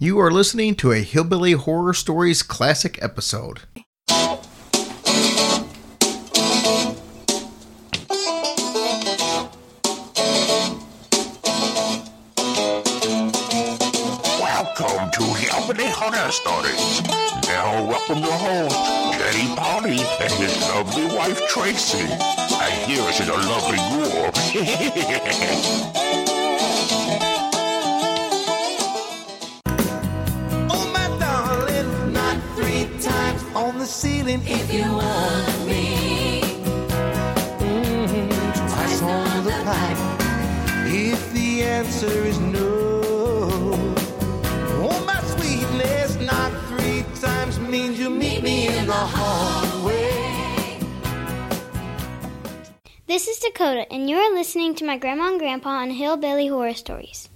You are listening to a Hillbilly Horror Stories classic episode. Welcome to Hillbilly Horror Stories. Now welcome your host, Jerry Polly, and his lovely wife, Tracy. I hear she's a lovely Oh, ceiling if you want me. Mm-hmm. Twice on the pipe if the answer is no. Oh, my sweetness, not three times means you meet me in the hallway. This is Dakota, and you're listening to my grandma and grandpa on Hillbilly Horror Stories.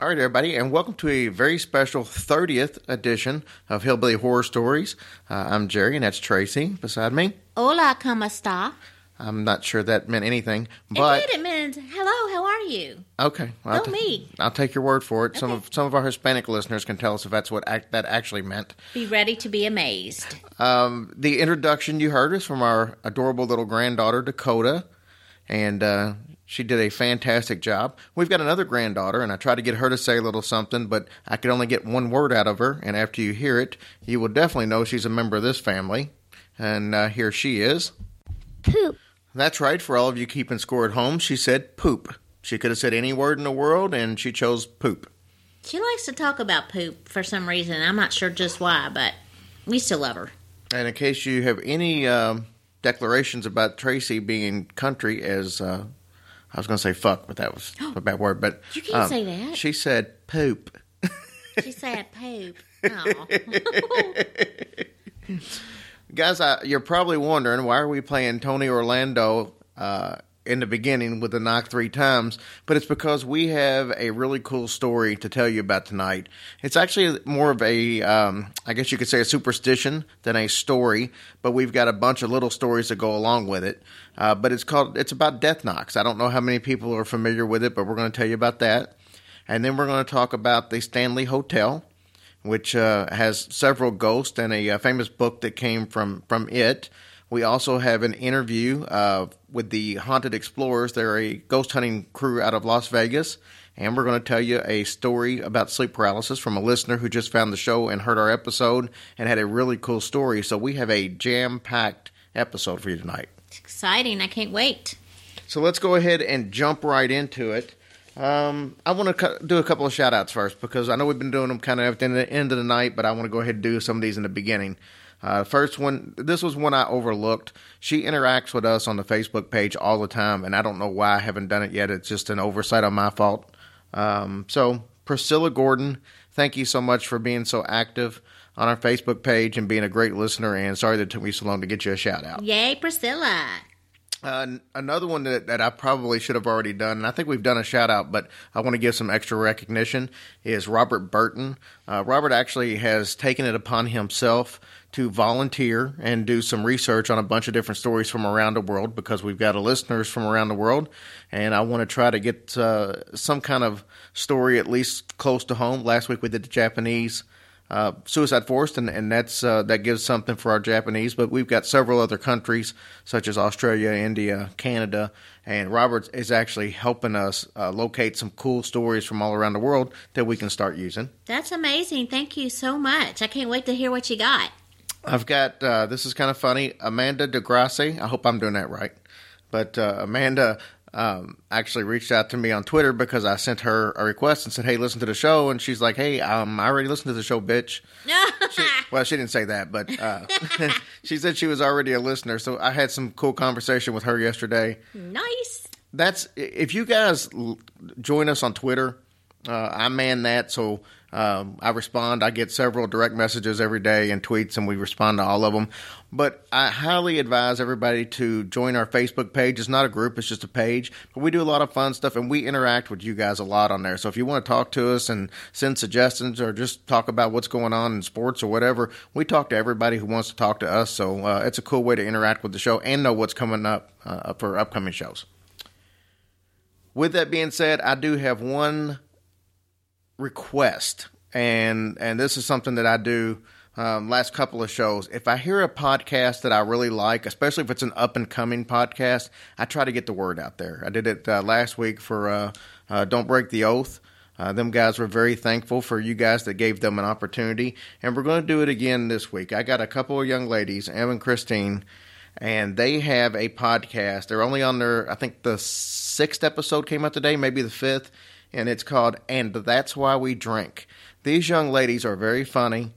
All right, everybody, and welcome to a very special 30th edition of Hillbilly Horror Stories. Uh, I'm Jerry, and that's Tracy beside me. Hola, ¿cómo está? I'm not sure that meant anything, but it did. It meant, hello, how are you? okay. well, I'll me. I'll take your word for it. Some Okay. of some of our Hispanic listeners can tell us if that's what act, that actually meant. Be ready to be amazed. Um, the introduction you heard is from our adorable little granddaughter Dakota, and uh, she did a fantastic job. We've got another granddaughter, and I tried to get her to say a little something, but I could only get one word out of her. And after you hear it, you will definitely know she's a member of this family. And uh, here she is. Poop. That's right. For all of you keeping score at home, she said poop. She could have said any word in the world, and she chose poop. She likes to talk about poop for some reason. I'm not sure just why, but we still love her. And in case you have any um, declarations about Tracy being country, as uh, I was going to say fuck, but that was a bad word. But You can't um, say that. She said poop. She said poop. Oh. Guys, I, you're probably wondering why are we playing Tony Orlando uh, in the beginning with the knock three times? But it's because we have a really cool story to tell you about tonight. It's actually more of a, um, I guess you could say, a superstition than a story. But we've got a bunch of little stories that go along with it. Uh, but it's called, it's about death knocks. I don't know how many people are familiar with it, but we're going to tell you about that. And then we're going to talk about the Stanley Hotel which uh, has several ghosts and a, uh famous book that came from from it. We also have an interview uh, with the Haunted Explorers. They're a ghost hunting crew out of Las Vegas. And we're going to tell you a story about sleep paralysis from a listener who just found the show and heard our episode and had a really cool story. So we have a jam packed episode for you tonight. Exciting. I can't wait. So let's go ahead and jump right into it. Um, I want to do a couple of shout outs first because I know we've been doing them kind of at the end of the night, but I want to go ahead and do some of these in the beginning. Uh, first one, this was one I overlooked. She interacts with us on the Facebook page all the time, and I don't know why I haven't done it yet. It's just an oversight on my fault. Um, so, Priscilla Gordon, thank you so much for being so active on our Facebook page and being a great listener. And sorry that it took me so long to get you a shout out. Yay, Priscilla. Another one that, that I probably should have already done, and I think we've done a shout out, but I want to give some extra recognition, is Robert Burton. Uh, Robert actually has taken it upon himself to volunteer and do some research on a bunch of different stories from around the world because we've got listeners from around the world, and I want to try to get uh, some kind of story at least close to home. Last week we did the Japanese uh, Suicide Forest, and, and that's uh, that gives something for our Japanese. But we've got several other countries such as Australia, India, Canada, and Robert is actually helping us uh, locate some cool stories from all around the world that we can start using. That's amazing. Thank you so much. I can't wait to hear what you got. I've got uh, this is kind of funny. Amanda DeGrassi. I hope I'm doing that right. But uh, Amanda um, actually reached out to me on Twitter because I sent her a request and said, "Hey, listen to the show." And she's like, "Hey, um, I already listened to the show, bitch." She, well, she didn't say that, but uh, she said she was already a listener. So I had some cool conversation with her yesterday. nice. That's if you guys l- join us on Twitter, uh, I man that. So um, I respond. I get several direct messages every day and tweets, and we respond to all of them. But I highly advise everybody to join our Facebook page. It's not a group; it's just a page. But we do a lot of fun stuff, and we interact with you guys a lot on there. So if you want to talk to us and send suggestions, or just talk about what's going on in sports or whatever, we talk to everybody who wants to talk to us. So uh, it's a cool way to interact with the show and know what's coming up uh, for upcoming shows. With that being said, I do have one request, and and this is something that I do. Um, last couple of shows, if I hear a podcast that I really like, especially if it's an up and coming podcast, I try to get the word out there. I did it uh, last week for uh, uh, Don't Break the Oath. Uh, them guys were very thankful for you guys that gave them an opportunity, and we're going to do it again this week. I got a couple of young ladies, Em and Christine, and they have a podcast. They're only on their, I think the sixth episode came out today, maybe the fifth, and it's called "And That's Why We Drink." These young ladies are very funny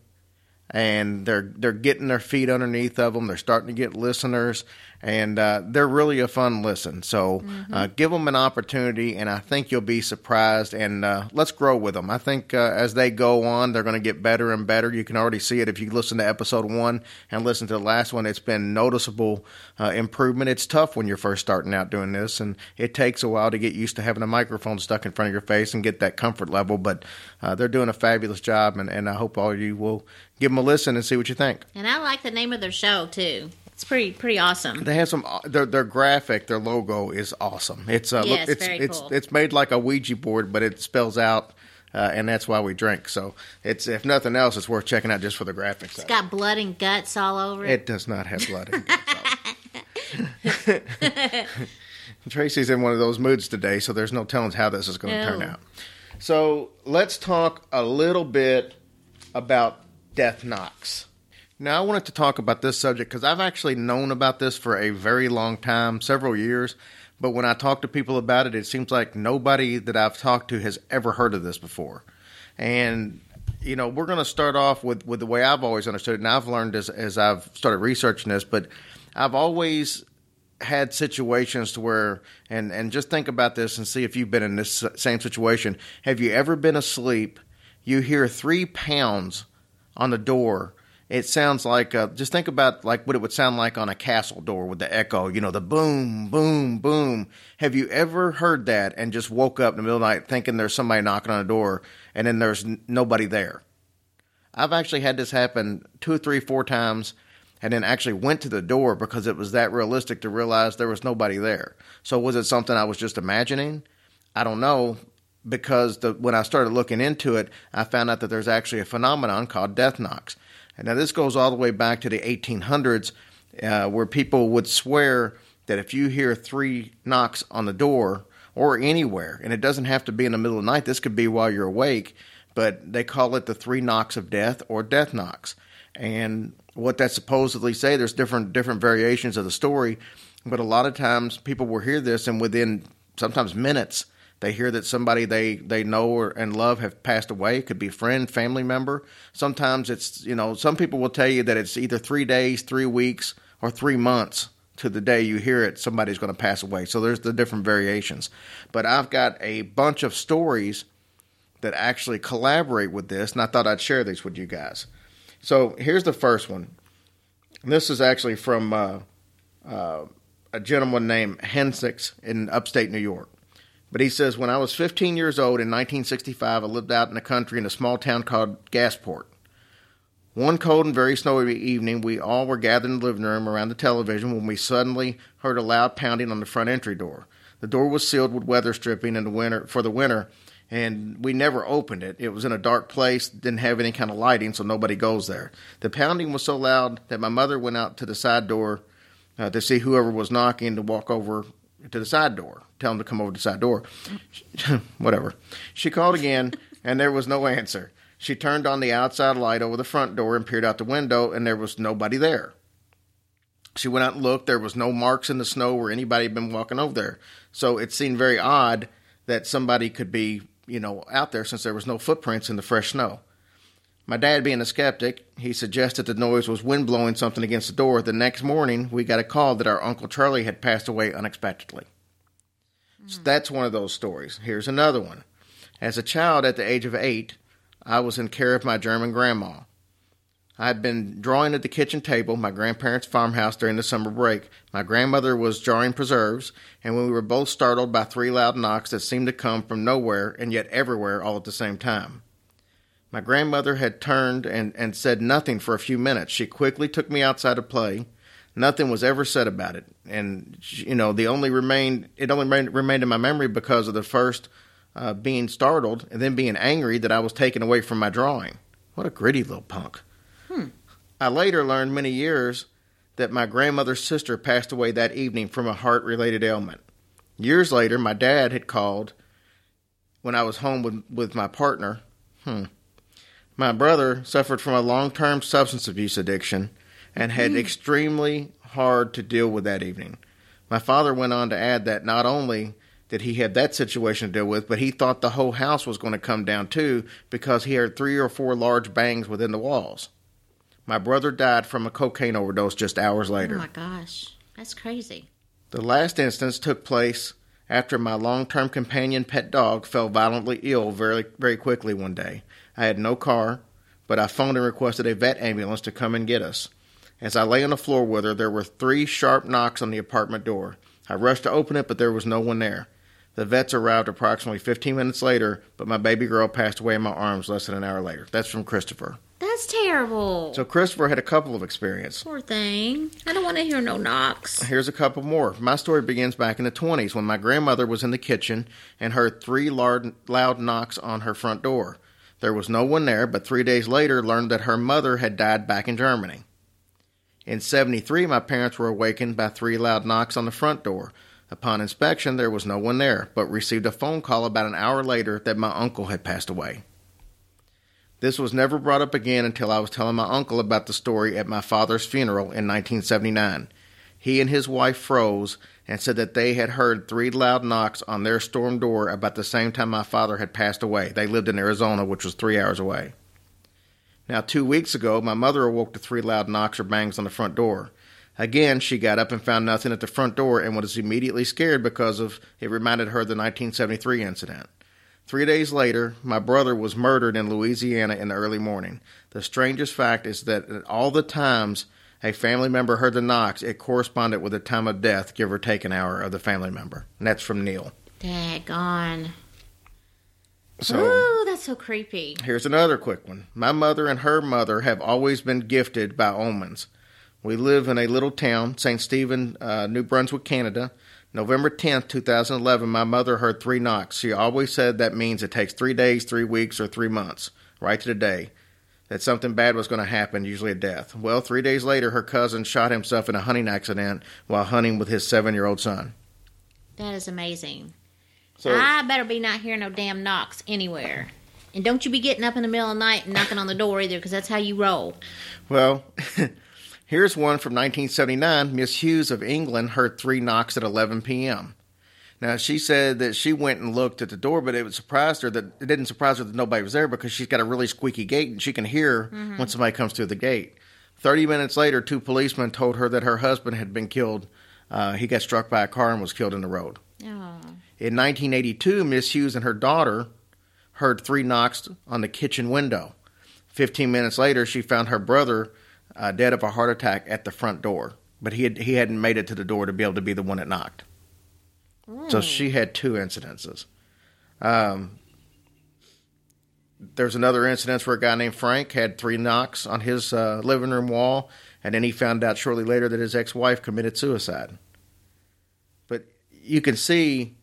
and they're they're getting their feet underneath of them. They're starting to get listeners, and uh, they're really a fun listen. So mm-hmm. uh, give them an opportunity, and I think you'll be surprised. And uh, let's grow with them. I think uh, as they go on, they're going to get better and better. You can already see it if you listen to episode one and listen to the last one. It's been noticeable uh, improvement. It's tough when you're first starting out doing this, and it takes a while to get used to having a microphone stuck in front of your face and get that comfort level. But uh, they're doing a fabulous job, and, and I hope all of you will give them a listen and see what you think. And I like the name of their show too. It's pretty pretty awesome. They have some their their graphic, their logo is awesome. It's uh, yes, look, it's very it's cool. it's made like a Ouija board, but it spells out. Uh, and that's why we drink. So it's if nothing else, it's worth checking out just for the graphics. It's got blood and guts all over it. It does not have blood. in it. Tracy's in one of those moods today, so there's no telling how this is going to turn out. So let's talk a little bit about death knocks. Now, I wanted to talk about this subject because I've actually known about this for a very long time, several years. But when I talk to people about it, it seems like nobody that I've talked to has ever heard of this before. And you know, we're going to start off with with the way I've always understood it, and I've learned as as I've started researching this. But I've always had situations to where, and and just think about this and see if you've been in this same situation. Have you ever been asleep? You hear three pounds on the door. It sounds like uh, just think about like what it would sound like on a castle door with the echo. You know, the boom, boom, boom. Have you ever heard that and just woke up in the middle of the night thinking there's somebody knocking on the door and then there's n- nobody there? I've actually had this happen two, three, four times, and then actually went to the door because it was that realistic to realize there was nobody there. So was it something I was just imagining? I don't know because the, when I started looking into it, I found out that there's actually a phenomenon called death knocks. And now this goes all the way back to the 1800s, uh, where people would swear that if you hear three knocks on the door or anywhere, and it doesn't have to be in the middle of the night, this could be while you're awake, but they call it the three knocks of death or death knocks. And what that supposedly say, there's different different variations of the story, but a lot of times people will hear this, and within sometimes minutes, they hear that somebody they they know or, and love have passed away. It could be friend, family member. Sometimes it's you know some people will tell you that it's either three days, three weeks, or three months to the day you hear it. Somebody's going to pass away. So there's the different variations. But I've got a bunch of stories that actually collaborate with this, and I thought I'd share these with you guys. So here's the first one. This is actually from uh, uh, a gentleman named Hensix in upstate New York. But he says, when I was 15 years old in 1965, I lived out in the country in a small town called Gasport. One cold and very snowy evening, we all were gathered in the living room around the television when we suddenly heard a loud pounding on the front entry door. The door was sealed with weather stripping in the winter for the winter, and we never opened it. It was in a dark place, didn't have any kind of lighting, so nobody goes there. The pounding was so loud that my mother went out to the side door uh, to see whoever was knocking to walk over to the side door, tell them to come over to the side door. Whatever. She called again, and there was no answer. She turned on the outside light over the front door and peered out the window, and there was nobody there. She went out and looked. There was no marks in the snow where anybody had been walking over there. So it seemed very odd that somebody could be, you know, out there since there was no footprints in the fresh snow. My dad, being a skeptic, he suggested the noise was wind blowing something against the door. The next morning, we got a call that our Uncle Charlie had passed away unexpectedly. So that's one of those stories. Here's another one. As a child at the age of eight, I was in care of my German grandma. I had been drawing at the kitchen table, my grandparents' farmhouse, during the summer break. My grandmother was jarring preserves, and when we were both startled by three loud knocks that seemed to come from nowhere and yet everywhere all at the same time. My grandmother had turned and, and said nothing for a few minutes. She quickly took me outside to play. Nothing was ever said about it, and you know the only remained it only remained, remained in my memory because of the first uh, being startled, and then being angry that I was taken away from my drawing. What a gritty little punk. I later learned many years that my grandmother's sister passed away that evening from a heart related ailment. Years later, my dad had called when I was home with, with my partner. Hmm. My brother suffered from a long term substance abuse addiction and had mm. extremely hard to deal with that evening. My father went on to add that not only did he have that situation to deal with, but he thought the whole house was going to come down too because he heard three or four large bangs within the walls. My brother died from a cocaine overdose just hours later. Oh later. my gosh, that's crazy. The last instance took place after my long term companion pet dog fell violently ill very, very quickly one day. I had no car, but I phoned and requested a vet ambulance to come and get us. As I lay on the floor with her, there were three sharp knocks on the apartment door. I rushed to open it, but there was no one there. The vets arrived approximately 15 minutes later, but my baby girl passed away in my arms less than an hour later. That's from Christopher. That's terrible. So Christopher had a couple of experiences. Poor thing. I don't want to hear no knocks. Here's a couple more. My story begins back in the 20s when my grandmother was in the kitchen and heard three loud, loud knocks on her front door. There was no one there, but three days later learned that her mother had died back in Germany. In 73, my parents were awakened by three loud knocks on the front door. Upon inspection, there was no one there, but received a phone call about an hour later that my uncle had passed away. This was never brought up again until I was telling my uncle about the story at my father's funeral in 1979. He and his wife froze and said that they had heard three loud knocks on their storm door about the same time my father had passed away. They lived in Arizona, which was three hours away. Now, two weeks ago, my mother awoke to three loud knocks or bangs on the front door. Again, she got up and found nothing at the front door and was immediately scared because of it reminded her of the 1973 incident. Three days later, my brother was murdered in Louisiana in the early morning. The strangest fact is that at all the times a family member heard the knocks, it corresponded with the time of death, give or take an hour, of the family member. And that's from Neil. Daggone. So Ooh, that's so creepy. here's another quick one. My mother and her mother have always been gifted by omens. We live in a little town, St. Stephen, uh, New Brunswick, Canada. November 10th, 2011, my mother heard three knocks. She always said that means it takes three days, three weeks, or three months, right to the day, that something bad was going to happen, usually a death. Well, three days later, her cousin shot himself in a hunting accident while hunting with his seven year old son. That is amazing. So, I better be not hearing no damn knocks anywhere. And don't you be getting up in the middle of the night and knocking on the door either, because that's how you roll. well, here's one from 1979. Miss Hughes of England heard three knocks at 11 p.m. Now she said that she went and looked at the door, but it surprised her that it didn't surprise her that nobody was there because she's got a really squeaky gate and she can hear when somebody comes through the gate. Thirty minutes later, two policemen told her that her husband had been killed. Uh, he got struck by a car and was killed in the road. Oh. In 1982, Miss Hughes and her daughter heard three knocks on the kitchen window. Fifteen minutes later, she found her brother uh, dead of a heart attack at the front door, but he had, he hadn't made it to the door to be able to be the one that knocked. So she had two incidences. Um, there's another incident where a guy named Frank had three knocks on his uh, living room wall, and then he found out shortly later that his ex-wife committed suicide. But you can see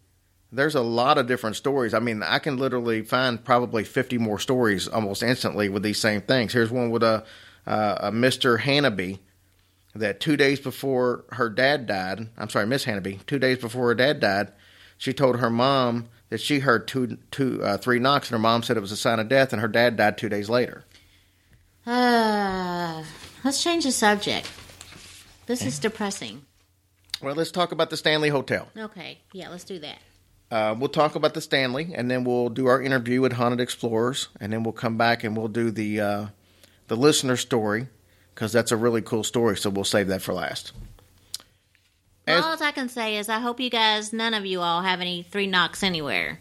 there's a lot of different stories. I mean, I can literally find probably 50 more stories almost instantly with these same things. Here's one with a, uh, a Mr. Hannaby that two days before her dad died, I'm sorry, Miss Hannaby, two days before her dad died, she told her mom that she heard two, two, uh, three knocks, and her mom said it was a sign of death, and her dad died two days later. Uh, let's change the subject. This is depressing. Well, let's talk about the Stanley Hotel. Okay, yeah, let's do that. Uh, we'll talk about the Stanley, and then we'll do our interview with Haunted Explorers, and then we'll come back and we'll do the uh, the listener story because that's a really cool story. So we'll save that for last. As- all I can say is I hope you guys, none of you all, have any three knocks anywhere.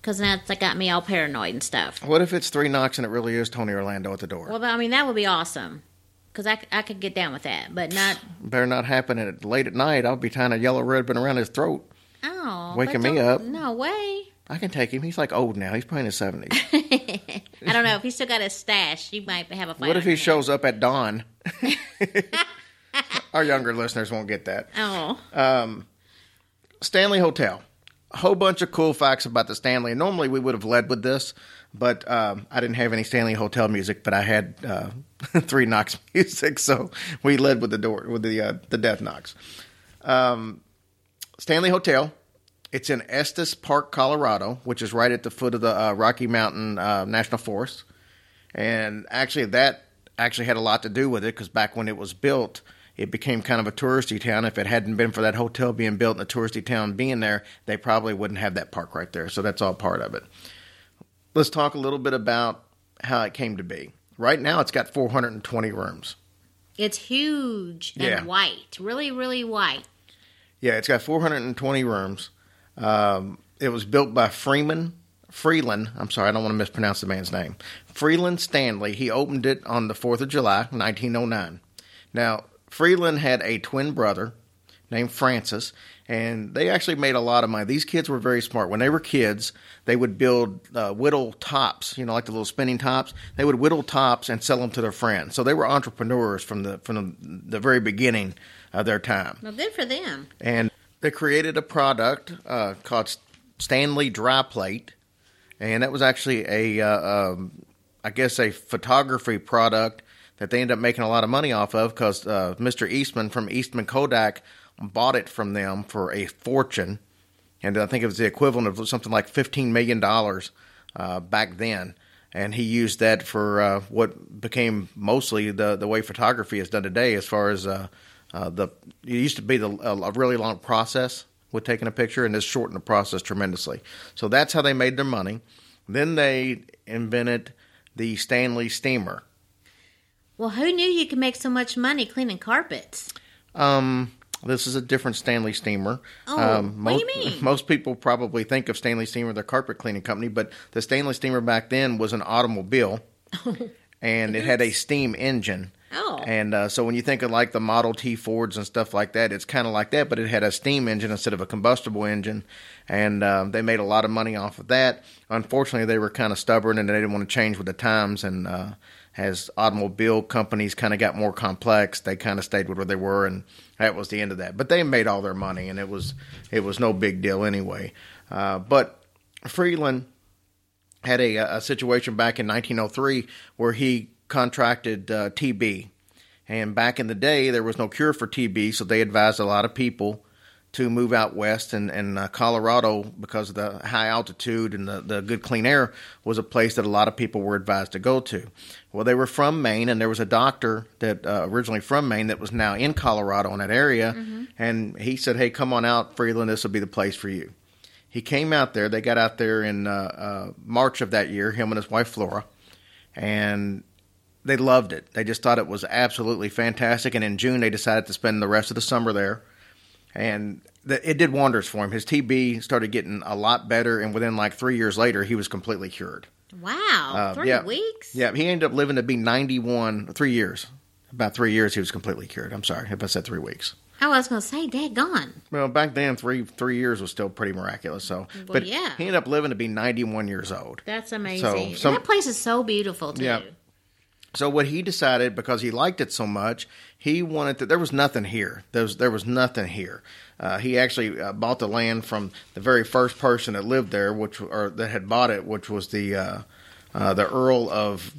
Because that's that got me all paranoid and stuff. What if it's three knocks and it really is Tony Orlando at the door? Well, I mean, that would be awesome. Because I, I could get down with that. But not, Better not happen at late at night. I'll be tying a yellow ribbon around his throat. Oh. Waking me up. No way. I can take him. He's like old now. He's probably in his seventies. I don't know. If he still got his stash, you might have a fight. what if he shows up at dawn? Our younger listeners won't get that. Oh. Stanley Hotel. A whole bunch of cool facts about the Stanley. And normally we would have led with this, but um, I didn't have any Stanley Hotel music, but I had uh, Three Knocks music, so we led with the door with the uh, the Death Knocks. Um, Stanley Hotel. It's in Estes Park, Colorado, which is right at the foot of the uh, Rocky Mountain uh, National Forest. And actually, that actually had a lot to do with it because back when it was built, it became kind of a touristy town. If it hadn't been for that hotel being built and the touristy town being there, they probably wouldn't have that park right there. So that's all part of it. Let's talk a little bit about how it came to be. Right now, it's got 420 rooms. It's huge and Yeah. white. Really, really white. Yeah, it's got 420 rooms. Um, it was built by Freeman Freeland. I'm sorry, I don't want to mispronounce the man's name. Freeland Stanley. He opened it on the 4th of July, 1909. Now, Freeland had a twin brother named Francis, and they actually made a lot of money. These kids were very smart. When they were kids, they would build uh, whittle tops, you know, like the little spinning tops. They would whittle tops and sell them to their friends. So they were entrepreneurs from the from the, the very beginning of their time Well, good for them. and they created a product uh, called Stanley Dry Plate, and that was actually a, uh, um, I guess, a photography product that they ended up making a lot of money off of because uh, Mr. Eastman from Eastman Kodak bought it from them for a fortune, and I think it was the equivalent of something like fifteen million dollars uh, back then. And he used that for uh, what became mostly the the way photography is done today, as far as uh, the it used to be the a, a really long process with taking a picture, and this shortened the process tremendously. So that's how they made their money. Then they invented the Stanley steamer. Well, who knew you could make so much money cleaning carpets? Um, this is a different Stanley steamer. Oh, um, what do most, you mean? Most people probably think of Stanley Steamer, their carpet cleaning company, but the Stanley steamer back then was an automobile, and it had a steam engine. Oh. And uh, so when you think of like the Model T Fords and stuff like that, it's kind of like that, but it had a steam engine instead of a combustible engine. And um, they made a lot of money off of that. Unfortunately, they were kind of stubborn and they didn't want to change with the times. And uh, as automobile companies kind of got more complex, they kind of stayed with where they were, and that was the end of that. But they made all their money, and it was it was no big deal anyway. Uh, but Freeland had a, a situation back in 1903 where he contracted uh, TB. And back in the day, there was no cure for TB, so they advised a lot of people to move out west. And, and uh, Colorado, because of the high altitude and the, the good clean air, was a place that a lot of people were advised to go to. Well, they were from Maine, and there was a doctor that uh, originally from Maine that was now in Colorado in that area. And he said, Hey, come on out, Freeland, this will be the place for you. He came out there. They got out there in uh, uh, March of that year, him and his wife Flora, and they loved it. They just thought it was absolutely fantastic. And in June, they decided to spend the rest of the summer there, and th- it did wonders for him. His TB started getting a lot better, and within like three years later, he was completely cured. Wow, Uh, three yeah. weeks. Yeah, he ended up living to be ninety-one. Three years, about three years, he was completely cured. I'm sorry if I said three weeks. I was going to say, Dad gone. Well, back then, three three years was still pretty miraculous. So, but yeah. he ended up living to be 91 years old. That's amazing. some- that place is so beautiful too. Yeah. So what he decided because he liked it so much, he wanted to. There was nothing here. There was there was nothing here. Uh, he actually uh, bought the land from the very first person that lived there, which or that had bought it, which was the uh, uh, the Earl of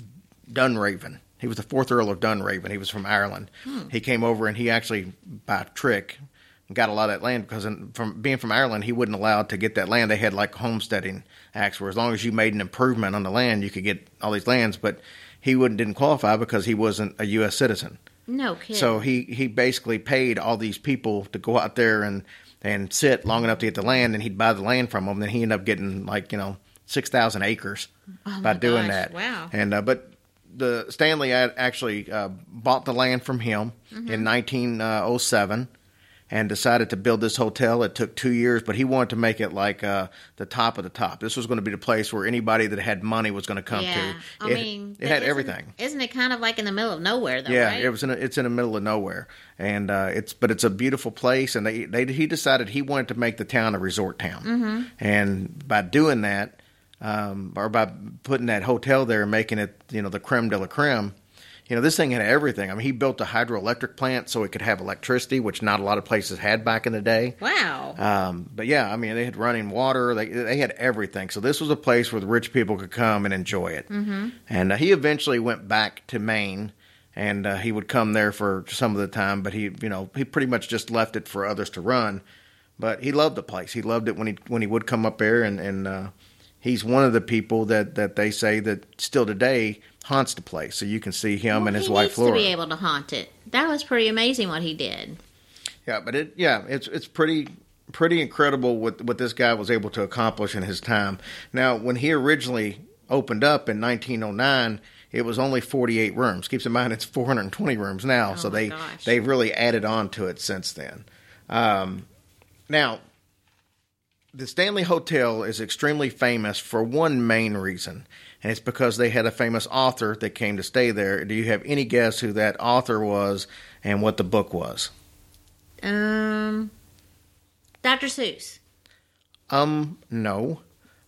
Dunraven. He was the fourth Earl of Dunraven. He was from Ireland. He came over and he actually by trick got a lot of that land because in, from being from Ireland, he wasn't allowed to get that land. They had like homesteading acts where as long as you made an improvement on the land, you could get all these lands. But he wouldn't didn't qualify because he wasn't a U.S. citizen. No kidding. So he he basically paid all these people to go out there and and sit long enough to get the land, and he'd buy the land from them. Then he ended up getting like you know six thousand acres by doing gosh, that. wow. And uh, but the Stanley actually uh, bought the land from him in 1907 and decided to build this hotel. It took two years, but he wanted to make it like uh, the top of the top. This was going to be the place where anybody that had money was going to come yeah. to. I it, mean, it had isn't- everything. Isn't it kind of like in the middle of nowhere though? Yeah, right? it was in a, it's in the middle of nowhere, and uh, it's but it's a beautiful place. And they, they he decided he wanted to make the town a resort town, mm-hmm. and by doing that, um, or by putting that hotel there and making it you know the creme de la creme, You know, this thing had everything. I mean, he built a hydroelectric plant so it could have electricity, which not a lot of places had back in the day. Wow. Um, but yeah, I mean, they had running water. They they had everything. So this was a place where the rich people could come and enjoy it. Mm-hmm. And uh, he eventually went back to Maine, and uh, he would come there for some of the time. But he, you know, he pretty much just left it for others to run. But he loved the place. He loved it when he when he would come up there, and and uh, he's one of the people that that they say that still today haunts the place. So you can see him Well, and his wife Flora. to be able to haunt it. That was pretty amazing what he did. Yeah, but it yeah, it's it's pretty pretty incredible what what this guy was able to accomplish in his time. Now, when he originally opened up in 1909, it was only 48 rooms. Keeps in mind it's 420 rooms now, so Oh my they gosh. they've really added on to it since then. Um, now, the Stanley Hotel is extremely famous for one main reason, and it's because they had a famous author that came to stay there. Do you have any guess who that author was and what the book was? Um, Dr. Seuss. Um, no.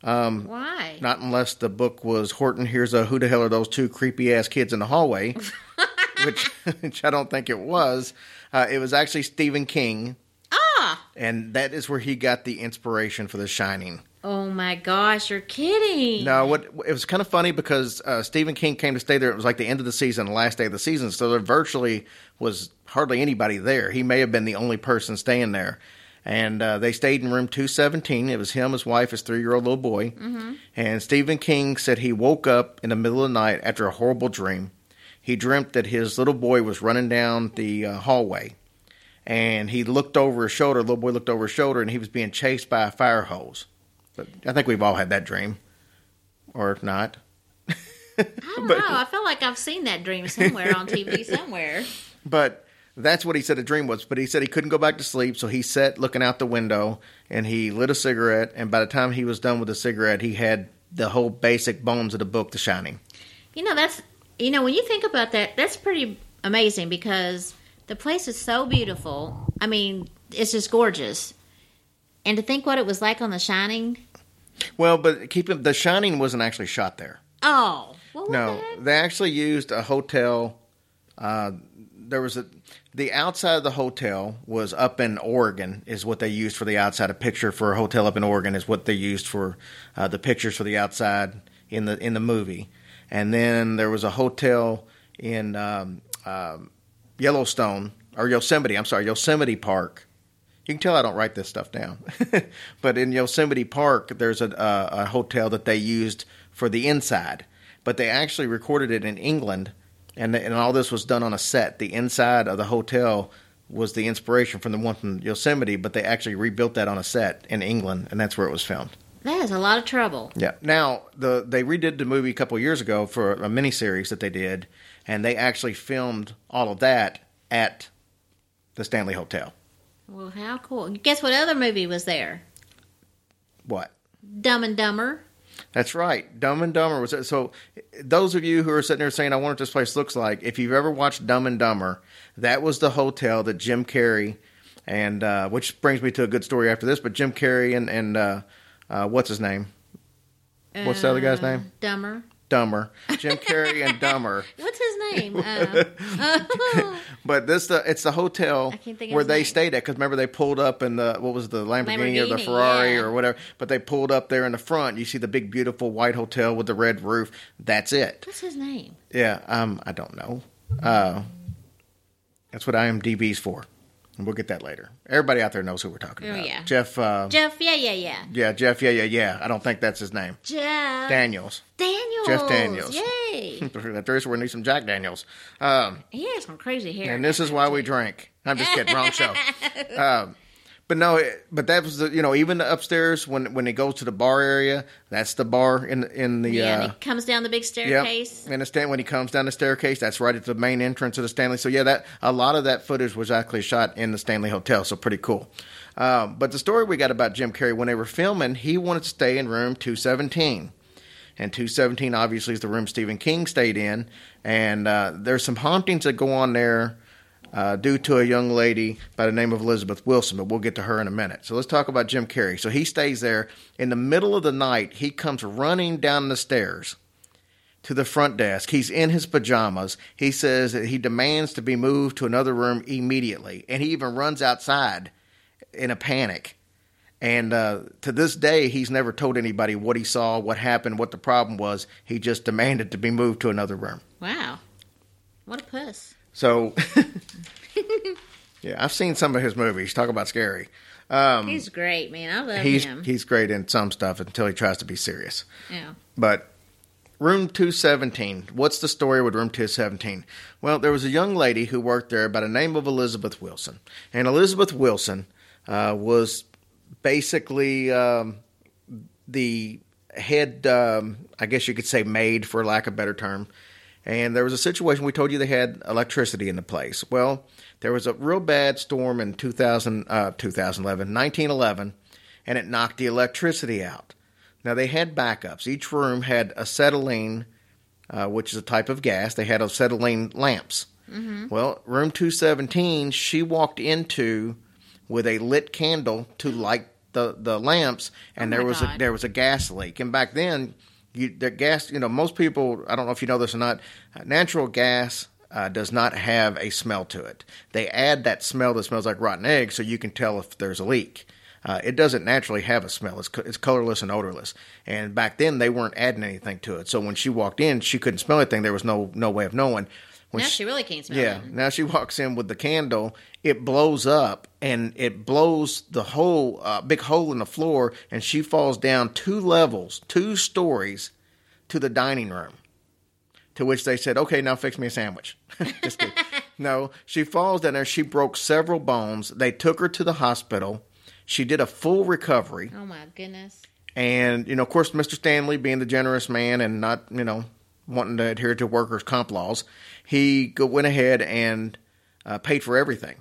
Um, Why? not unless the book was Horton. Here's a who the hell are those two creepy ass kids in the hallway, which which I don't think it was. Uh, it was actually Stephen King, and that is where he got the inspiration for The Shining. Oh my gosh, you're kidding. No, what it was kind of funny because uh, Stephen King came to stay there. It was like the end of the season, the last day of the season, so there virtually was hardly anybody there. He may have been the only person staying there, and uh, they stayed in room two seventeen. It was him, his wife, his three year old little boy, and Stephen King said he woke up in the middle of the night after a horrible dream. He dreamt that his little boy was running down the uh, hallway, and he looked over his shoulder. Little boy looked over his shoulder, and he was being chased by a fire hose. But I think we've all had that dream, or not. I don't know. I feel like I've seen that dream somewhere on TV somewhere. But that's what he said a dream was. But he said he couldn't go back to sleep, so he sat looking out the window and he lit a cigarette. And by the time he was done with the cigarette, he had the whole basic bones of the book, The Shining. You know, that's you know, when you think about that, that's pretty amazing because the place is so beautiful. I mean, it's just gorgeous. And to think what it was like on The Shining. Well, but keep it, The Shining wasn't actually shot there. Oh, No, the they actually used a hotel. Uh, there was a the outside of the hotel was up in Oregon is what they used for the outside. A picture for a hotel up in Oregon is what they used for uh, the pictures for the outside in the in the movie. And then there was a hotel in um, um, Yellowstone or Yosemite. I'm sorry, Yosemite Park. You can tell I don't write this stuff down. but in Yosemite Park, there's a, a, a hotel that they used for the inside, but they actually recorded it in England, and and all this was done on a set. The inside of the hotel was the inspiration from the one from Yosemite, but they actually rebuilt that on a set in England, and that's where it was filmed. That is a lot of trouble. Yeah. Now the they redid the movie a couple years ago for a miniseries that they did, and they actually filmed all of that at the Stanley Hotel. Well, how cool. Guess what other movie was there? What? Dumb and Dumber. That's right. Dumb and Dumber was so. Those of you who are sitting there saying, "I wonder what this place looks like," if you've ever watched Dumb and Dumber, that was the hotel that Jim Carrey and uh, which brings me to a good story after this. But Jim Carrey and and uh, uh, what's his name? What's the other guy's Uh, name? Dumber. Dumber. Jim Carrey and Dumber. What's his name? Uh, But this the it's the hotel I can't think of where they name. stayed at because remember they pulled up in the what was the Lamborghini, or the Ferrari yeah. or whatever. But they pulled up there in the front. You see the big beautiful white hotel with the red roof. That's it. what's his name? Yeah, um, I don't know. Uh, that's what IMDb's for, and we'll get that later. Everybody out there knows who we're talking Oh, about. yeah. Jeff. Uh, Jeff. Yeah, yeah, yeah. yeah, Jeff. Yeah, yeah, yeah. I don't think that's his name. Jeff Daniels. Daniels. Jeff Daniels. Yay! There's where we need some Jack Daniels. Um, he has some crazy hair. and this is why we drink. I'm just kidding. Wrong show. Um, but no, but that was the you know even the upstairs when when it goes to the bar area, that's the bar in in the yeah, uh, and he comes down the big Yep. staircase. And the stand when he comes down the staircase, that's right at the main entrance of the Stanley. So yeah, that a lot of that footage was actually shot in the Stanley Hotel. So pretty cool. Um, but the story we got about Jim Carrey when they were filming, he wanted to stay in room two seventeen. And 217 obviously is the room Stephen King stayed in. And uh, there's some hauntings that go on there uh, due to a young lady by the name of Elizabeth Wilson, but we'll get to her in a minute. So let's talk about Jim Carrey. So he stays there. In the middle of the night, he comes running down the stairs to the front desk. He's in his pajamas. He says that he demands to be moved to another room immediately, and he even runs outside in a panic. And uh, to this day, he's never told anybody what he saw, what happened, what the problem was. He just demanded to be moved to another room. Wow. What a puss. So, yeah, I've seen some of his movies. Talk about scary. he's great, man. I love Um, He's him. he's great in some stuff until he tries to be serious. yeah. But room 217, what's the story with room 217? Well, there was a young lady who worked there by the name of Elizabeth Wilson. And Elizabeth Wilson uh, was basically um, the head, um, I guess you could say, maid, for lack of a better term. And there was a situation, we told you they had electricity in the place. Well, there was a real bad storm in 2000, uh, 2011, 1911, and it knocked the electricity out. Now they had backups. Each room had acetylene, uh, which is a type of gas. They had acetylene lamps. Well, room 217, she walked into with a lit candle to light the, the lamps, and Oh, there was a there was a gas leak. And back then, you, the gas, you know, most people, I don't know if you know this or not, natural gas uh, does not have a smell to it. They add that smell that smells like rotten eggs so you can tell if there's a leak. Uh, it doesn't naturally have a smell. It's, co- it's colorless and odorless. And back then, they weren't adding anything to it. So when she walked in, she couldn't smell anything. There was no no way of knowing. When Now she- she really can't smell yeah. it. Now she walks in with the candle. It blows up and it blows the whole uh, big hole in the floor, and she falls down two levels, two stories, to the dining room. To which they said, "Okay, now fix me a sandwich." Just kidding. no, she falls down there. She broke several bones. They took her to the hospital. She did a full recovery. Oh my goodness. And, you know, of course, Mr. Stanley, being the generous man and not, you know, wanting to adhere to workers' comp laws, he go, went ahead and uh, paid for everything.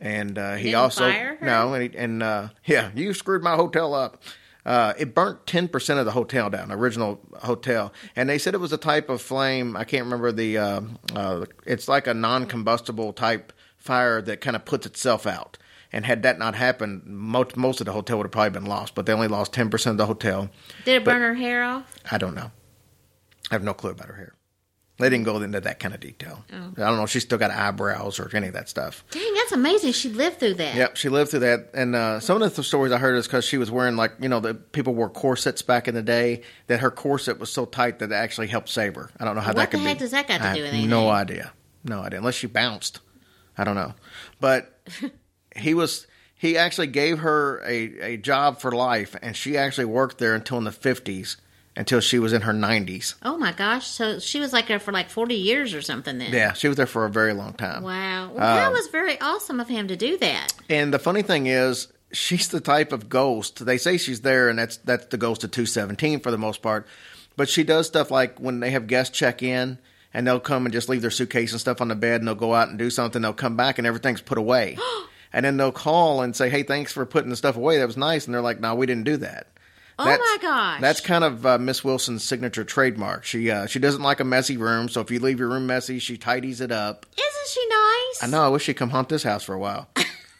And uh, he Didn't also fire her? no, and he, and uh, yeah, you screwed my hotel up. Uh, it burnt ten percent of the hotel down, original hotel, and they said it was a type of flame. I can't remember the. Uh, uh, it's like a non-combustible type fire that kind of puts itself out. And had that not happened, most most of the hotel would have probably been lost. But they only lost ten percent of the hotel. Did it burn her hair off? I don't know. I have no clue about her hair. They didn't go into that kind of detail. Oh. I don't know if she's still got eyebrows or any of that stuff. Dang, that's amazing. She lived through that. Yep, she lived through that. And uh, some of the stories I heard is because she was wearing, like, you know, the people wore corsets back in the day, that her corset was so tight that it actually helped save her. I don't know how What that could the heck does that got to I do with have No idea. No idea. Unless she bounced. I don't know. But he was. He actually gave her a, a job for life, and she actually worked there until in the 50s, until she was in her 90s. Oh my gosh. So she was like there for like 40 years or something then. Yeah, she was there for a very long time. Wow. Well, Um, that was very awesome of him to do that. And the funny thing is, she's the type of ghost. They say she's there, and that's that's the ghost of two seventeen for the most part. But she does stuff like when they have guests check in, and they'll come and just leave their suitcase and stuff on the bed, and they'll go out and do something. They'll come back, and everything's put away. and then they'll call and say, "Hey, thanks for putting the stuff away. That was nice." And they're like, "No, we didn't do that." Oh That's- my gosh. That's kind of uh, Miss Wilson's signature trademark. She uh, she doesn't like a messy room, so if you leave your room messy, she tidies it up. Isn't she nice? I know. I wish she'd come haunt this house for a while,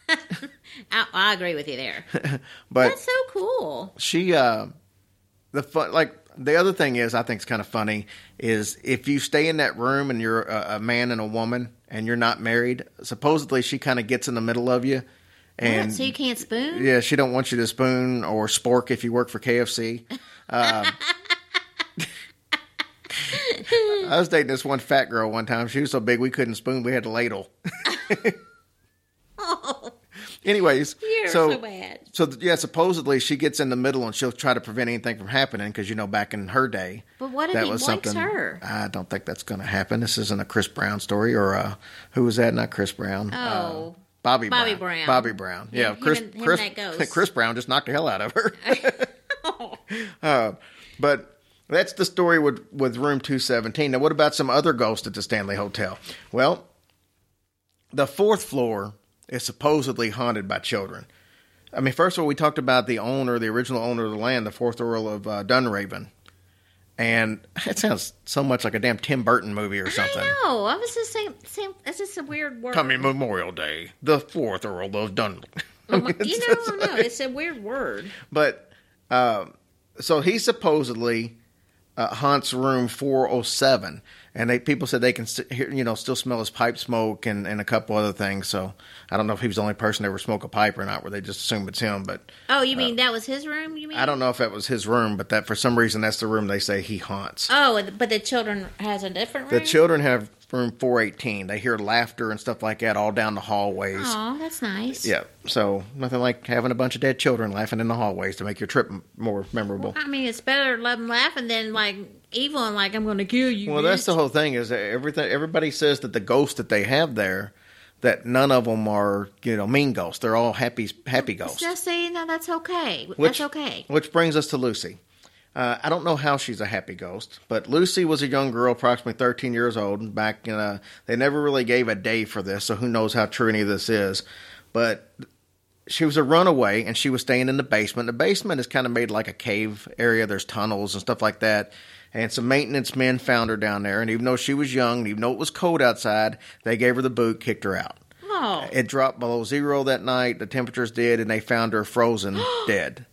I, I agree with you there. but That's so cool. she uh the fun like the other thing is i think it's kind of funny is if you stay in that room and you're a, a man and a woman and you're not married supposedly she kind of gets in the middle of you and what? So you can't spoon? yeah she don't want you to spoon or spork if you work for kfc um, i was dating this one fat girl one time she was so big we couldn't spoon we had to ladle anyways You're so so bad. so yeah, supposedly she gets in the middle and she'll try to prevent anything from happening because you know back in her day, But what if that he was likes something. her? I don't think that's going to happen. This isn't a Chris Brown story or uh, who was that? Not Chris Brown. Oh. Bobby, Bobby Brown. Brown. Bobby Brown. Yeah, him Chris. him Chris. Chris Brown just knocked the hell out of her. uh, but that's the story with with Room Two Seventeen. Now, what about some other ghosts at the Stanley Hotel? Well, the fourth floor is supposedly haunted by children. I mean, first of all, we talked about the owner, the original owner of the land, the fourth Earl of uh, Dunraven. And it sounds so much like a damn Tim Burton movie or something. I know. I was just saying, saying it's just a weird word. Coming Memorial Day, the fourth Earl of Dun. you know, no, it's a weird word. But um, so he supposedly uh, haunts room 407, and they people said they can st- hear, you know still smell his pipe smoke and, and a couple other things. So I don't know if he was the only person to ever smoke a pipe or not, where they just assume it's him. But Oh, you mean uh, that was his room? You mean? I don't know if that was his room, but that for some reason that's the room they say he haunts. Oh, but the children has a different room. The children have room 418. They hear laughter and stuff like that all down the hallways. Oh, that's nice. Yeah, so nothing like having a bunch of dead children laughing in the hallways to make your trip m- more memorable. I mean, it's better to let them laughing than like evil and like I'm going to kill you. Well, that's the whole thing. Is that everything? Everybody says that the ghosts that they have there, that none of them are you know mean ghosts. They're all happy happy ghosts. Just saying that that's okay. Which- that's okay. Which brings us to Lucy. Uh, I don't know how she's a happy ghost, but Lucy was a young girl, approximately 13 years old. Back in, a, they never really gave a day for this, so who knows how true any of this is. But she was a runaway, and she was staying in the basement. The basement is kind of made like a cave area. There's tunnels and stuff like that. And some maintenance men found her down there, and even though she was young, and even though it was cold outside, they gave her the boot, kicked her out. Oh, It dropped below zero that night. The temperatures did, and they found her frozen dead.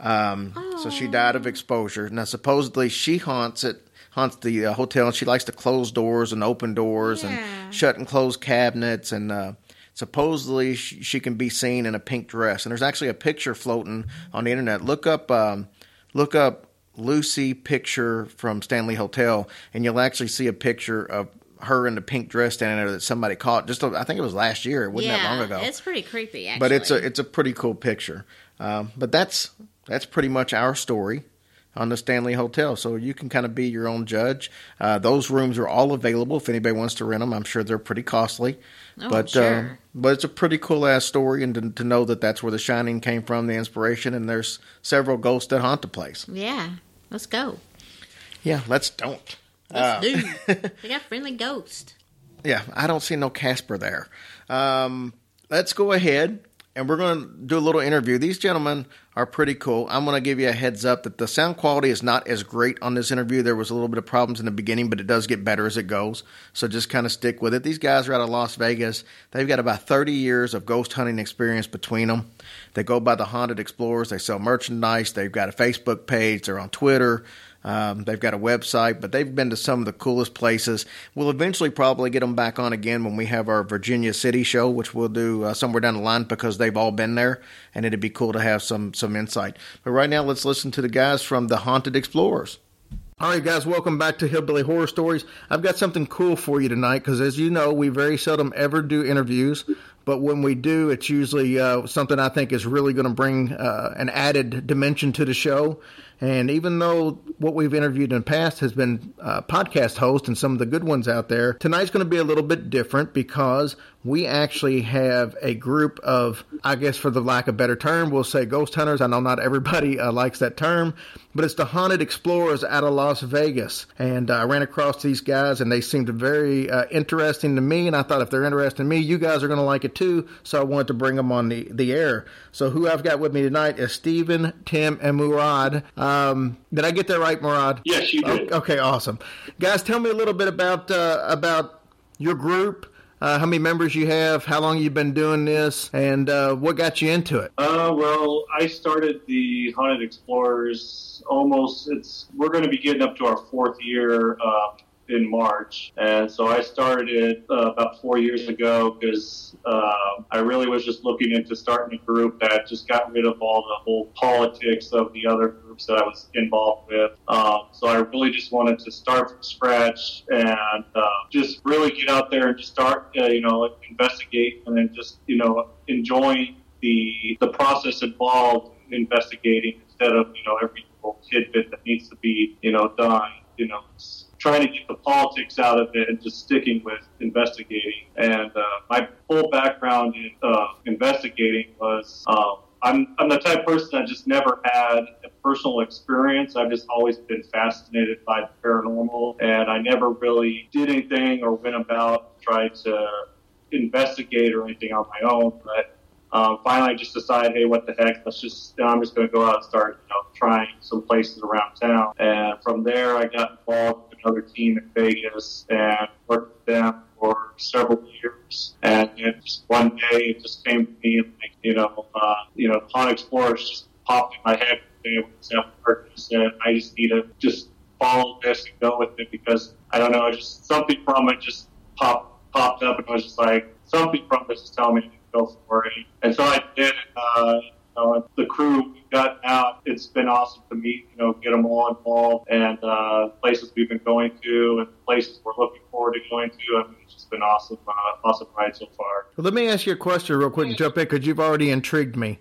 Um, So she died of exposure. Now, supposedly, she haunts it, haunts the uh, hotel, and she likes to close doors and open doors Yeah. and shut and close cabinets. And uh, supposedly, she, she can be seen in a pink dress. And there's actually a picture floating on the internet. Look up, um, look up Lucy picture from Stanley Hotel, and you'll actually see a picture of her in the pink dress standing there that somebody caught. Just, I think it was last year. It wasn't yeah. that long ago It's pretty creepy, actually. but it's a it's a pretty cool picture. Um, but that's that's pretty much our story on the Stanley Hotel. So you can kind of be your own judge. Uh, those rooms are all available if anybody wants to rent them. I'm sure they're pretty costly, Oh, but sure. uh, but it's a pretty cool ass story, and to, to know that that's where The Shining came from, the inspiration. And there's several ghosts that haunt the place. yeah. Let's go. Yeah, let's don't. Let's Uh, do. they got friendly ghost. Yeah, I don't see no Casper there. Um, let's go ahead and we're going to do a little interview. These gentlemen are pretty cool. I'm going to give you a heads up that the sound quality is not as great on this interview. There was a little bit of problems in the beginning, but it does get better as it goes. So just kind of stick with it. These guys are out of Las Vegas. They've got about 30 years of ghost hunting experience between them. They go by the Haunted Explorers. They sell merchandise. They've got a Facebook page. They're on Twitter. Um, they've got a website, but they've been to some of the coolest places. We'll eventually probably get them back on again when we have our Virginia City show, which we'll do uh, somewhere down the line because they've all been there, and it'd be cool to have some some insight. But right now, let's listen to the guys from the Haunted Explorers. All right, guys, welcome back to Hillbilly Horror Stories. I've got something cool for you tonight because, as you know, we very seldom ever do interviews. But when we do, it's usually uh, something I think is really going to bring uh, an added dimension to the show. And even though what we've interviewed in the past has been uh, podcast hosts and some of the good ones out there, tonight's going to be a little bit different because we actually have a group of, I guess for the lack of better term, we'll say ghost hunters. I know not everybody uh, likes that term, but it's the Haunted Explorers out of Las Vegas. And uh, I ran across these guys and they seemed very uh, interesting to me. And I thought if they're interested in me, you guys are going to like it too. So I wanted to bring them on the, the air. So who I've got with me tonight is Stephen, Tim, and Murad. Um, did I get that right, Murad? Yes, you did. Okay, awesome. Guys, tell me a little bit about uh, about your group. Uh, how many members you have? How long you've been doing this? And uh, what got you into it? Uh, well, I started the Haunted Explorers almost. It's we're going to be getting up to our fourth year uh, in March, and so I started it uh, about four years ago because uh, I really was just looking into starting a group that just got rid of all the whole politics of the other groups that I was involved with. Um, so I really just wanted to start from scratch and uh, just really get out there and just start, uh, you know, investigate and then just you know enjoying the the process involved in investigating instead of you know every little tidbit that needs to be you know done. You know, trying to get the politics out of it and just sticking with investigating. And uh, my full background in uh, investigating was. Um, I'm, I'm the type of person that just never had a personal experience. I've just always been fascinated by the paranormal, and I never really did anything or went about trying to investigate or anything on my own. But um, finally, I just decided, hey, what the heck? Let's just, I'm just going to go out and start, you know, trying some places around town. And from there, I got involved another team in Vegas and worked with them for several years. And then just one day, it just came to me, and like, you know, uh, you know, Pawn Explorers just popped in my head. They were Sam Perkins, and I just need to just follow this and go with it because I don't know, just something from it just popped popped up and I was just like something from this is telling me to go for it. And so I did. Uh, know, the crew we got out. It's been awesome to meet. You know, get them all involved and uh, places we've been going to and places we're looking forward to going to. I mean, it's just been awesome, uh, awesome ride so far. Well, let me ask you a question real quick jump in because you've already intrigued me.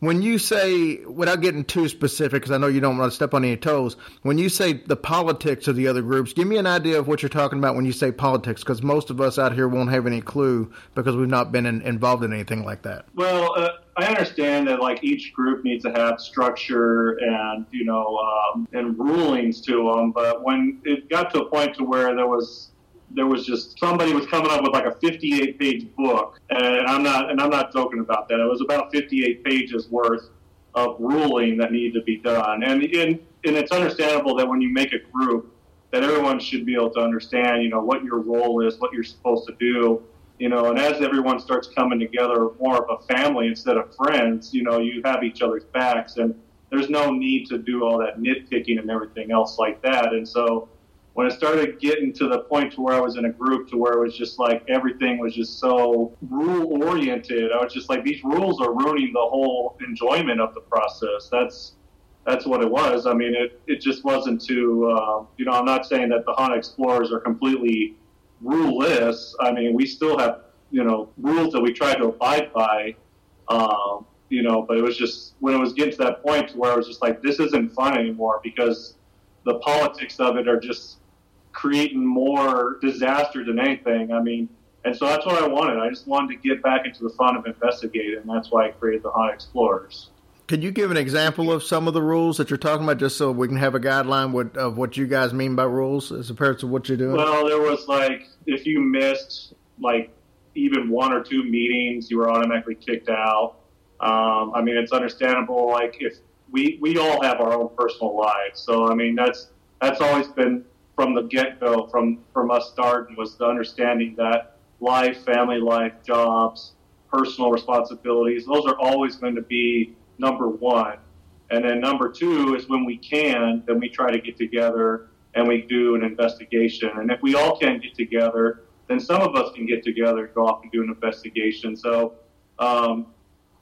When you say, without getting too specific, because I know you don't want to step on any toes, when you say the politics of the other groups, give me an idea of what you're talking about when you say politics, because most of us out here won't have any clue because we've not been in, involved in anything like that. Well, uh, I understand that like each group needs to have structure and you know um, and rulings to them, but when it got to a point to where there was there was just somebody was coming up with like a 58 page book and I'm not and I'm not joking about that. It was about 58 pages worth of ruling that needed to be done. And in, and it's understandable that when you make a group that everyone should be able to understand, you know, what your role is, what you're supposed to do, you know, and as everyone starts coming together more of a family instead of friends, you know, you have each other's backs and there's no need to do all that nitpicking and everything else like that. And so when it started getting to the point to where I was in a group to where it was just like everything was just so rule oriented, I was just like these rules are ruining the whole enjoyment of the process. That's that's what it was. I mean, it, it just wasn't too, uh, you know, I'm not saying that the Haunted Explorers are completely ruleless. I mean, we still have, you know, rules that we try to abide by, um, you know, but it was just when it was getting to that point where I was just like, this isn't fun anymore because the politics of it are just creating more disaster than anything. I mean, and so that's what I wanted. I just wanted to get back into the fun of investigating, and that's why I created the Haunted Explorers. Could you give an example of some of the rules that you're talking about, just so we can have a guideline of what you guys mean by rules as opposed to what you're doing? Well, there was like if you missed like even one or two meetings, you were automatically kicked out. Um, I mean, it's understandable. Like if we we all have our own personal lives, so I mean that's that's always been from the get go, from from us starting, was the understanding that life, family life, jobs, personal responsibilities, those are always going to be number one. And then number two is when we can, then we try to get together and we do an investigation. And if we all can get together, then some of us can get together and go off and do an investigation. So um,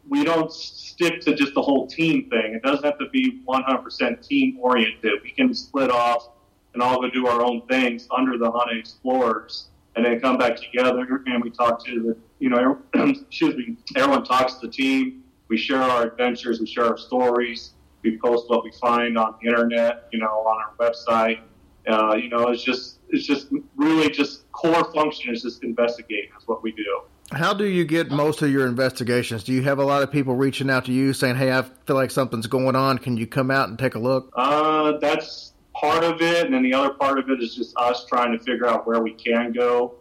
we don't stick to just the whole team thing. It doesn't have to be 100% team oriented. We can split off and all go do our own things under the Haunted Explorers and then come back together and we talk to the, you know, excuse me, everyone talks to the team we share our adventures, we share our stories, we post what we find on the internet, you know, on our website. Uh, you know, it's just it's just really just core function is just investigating is what we do. How do you get most of your investigations? Do you have a lot of people reaching out to you saying, "Hey, I feel like something's going on. Can you come out and take a look?" Uh, that's part of it, and then the other part of it is just us trying to figure out where we can go.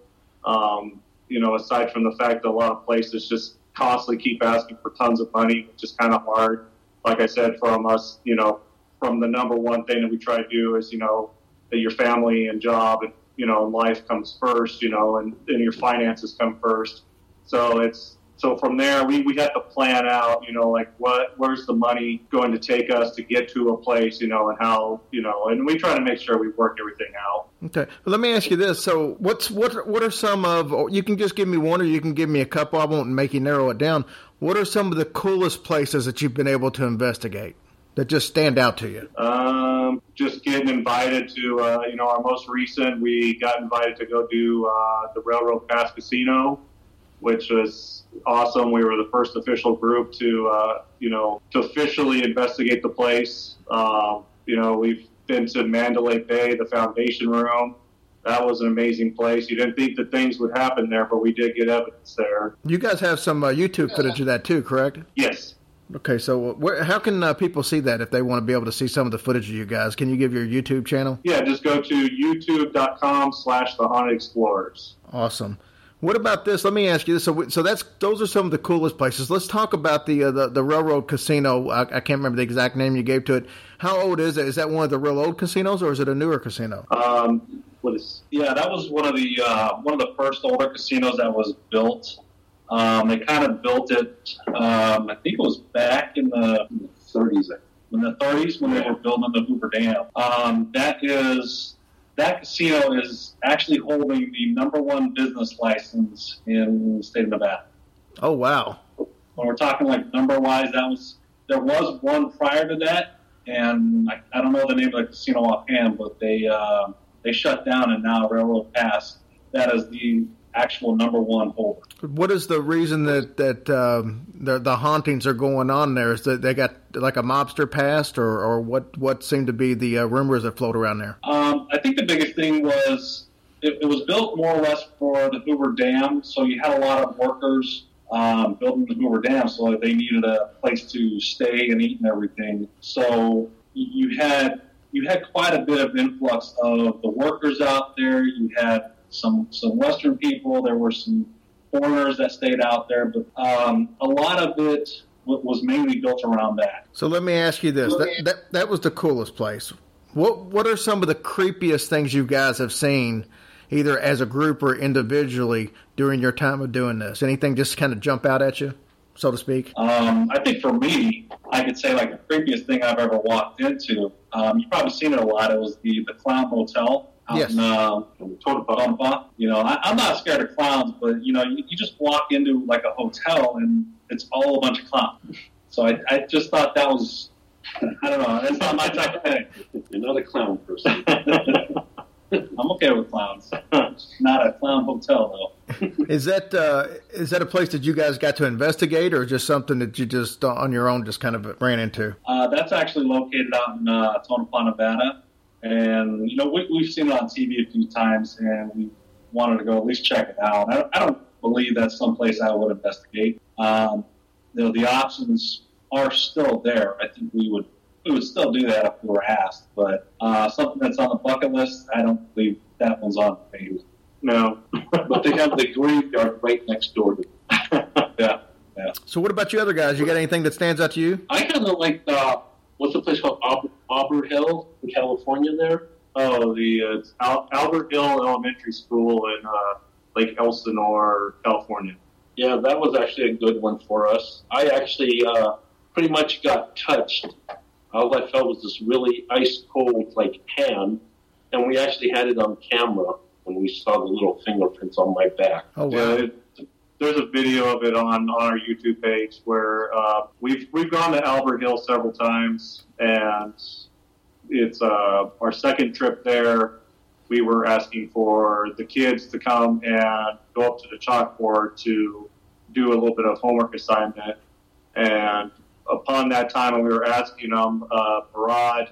Um, you know, aside from the fact that a lot of places just constantly keep asking for tons of money, which is kind of hard. Like I said, from us, you know, from the number one thing that we try to do is, you know, that your family and job and, you know, life comes first, you know, and, and your finances come first. So it's, so from there, we, we have to plan out, you know, like what, where's the money going to take us to get to a place, you know, and how, you know, and we try to make sure we work everything out. Okay. Well, let me ask you this. So what's, what, what are some of, you can just give me one or you can give me a couple. I won't make you narrow it down. What are some of the coolest places that you've been able to investigate that just stand out to you? Um, just getting invited to, uh, you know, our most recent, we got invited to go do uh, the Railroad Pass Casino, which was awesome. We were the first official group to, uh, you know, to officially investigate the place. Um, you know, we've been to Mandalay Bay, the Foundation Room. That was an amazing place. You didn't think that things would happen there, but we did get evidence there. You guys have some uh, YouTube footage of that too, correct? Yes. Okay, so where, how can uh, people see that if they want to be able to see some of the footage of you guys? Can you give your YouTube channel? Yeah, just go to youtube.com slash the Haunted Explorers. Awesome. What about this? Let me ask you this. So, so that's those are some of the coolest places. Let's talk about the uh, the, the railroad casino. I, I, can't remember the exact name you gave to it. How old is it? Is that one of the real old casinos, or is it a newer casino? Um, what is? Yeah, that was one of the uh, one of the first older casinos that was built. Um, they kind of built it. Um, I think it was back in the 30s. in the 30s when they were building the Hoover Dam. Um, that is that casino is actually holding the number one business license in the state of Nevada. Oh wow. When we're talking like number wise, that was there was one prior to that, and I, I don't know the name of the casino offhand, but they uh, they shut down, and now Railroad Pass that is the actual number one holder. What is the reason that that um, the the hauntings are going on there? Is that they got like a mobster past, or or what what seem to be the uh, rumors that float around there? Um, I think the biggest thing was it, it was built more or less for the Hoover Dam, so you had a lot of workers um, building the Hoover Dam, so they needed a place to stay and eat and everything. So you had you had quite a bit of influx of the workers out there. You had some some Western people. There were some foreigners that stayed out there, but um, a lot of it wa- was mainly built around that. So let me ask you this: that that, that was the coolest place. What what are some of the creepiest things you guys have seen, either as a group or individually, during your time of doing this? Anything just kind of jump out at you, so to speak? Um, I think for me, I could say like the creepiest thing I've ever walked into. Um, you've probably seen it a lot. It was the the Clown Motel Yes. in um, Tonopah. You know, I, I'm not scared of clowns, but you know, you, you just walk into like a hotel and it's all a bunch of clowns. So I, I just thought that was, I don't know, that's not my type of thing. You're not a clown person. I'm okay with clowns. Not a clown hotel though. Is that uh, is that a place that you guys got to investigate, or just something that you just uh, on your own just kind of ran into? Uh, that's actually located out in uh, Tonopah, Nevada. And, you know, we, we've seen it on TV a few times and we wanted to go at least check it out. I, I don't believe that's someplace I would investigate. Um, you know, the options are still there. I think we would we would still do that if we were asked. But uh, something that's on the bucket list, I don't believe that one's on the page. No. but they have the graveyard right next door to yeah. Yeah. So what about you other guys? You got anything that stands out to you? I kind of like uh, what's the place called Aub- Auburn Hill in California there. Oh, the uh, it's Al- Albert Hill Elementary School in uh, Lake Elsinore, California. Yeah, that was actually a good one for us. I actually uh, pretty much got touched. All I felt was this really ice cold like hand, and we actually had it on camera when we saw the little fingerprints on my back. Oh Yeah, wow! it, there's a video of it on, on our YouTube page where uh, we've we've gone to Albert Hill several times, and it's uh, our second trip there. We were asking for the kids to come and go up to the chalkboard to do a little bit of homework assignment, and upon that time when we were asking them, uh, Barad,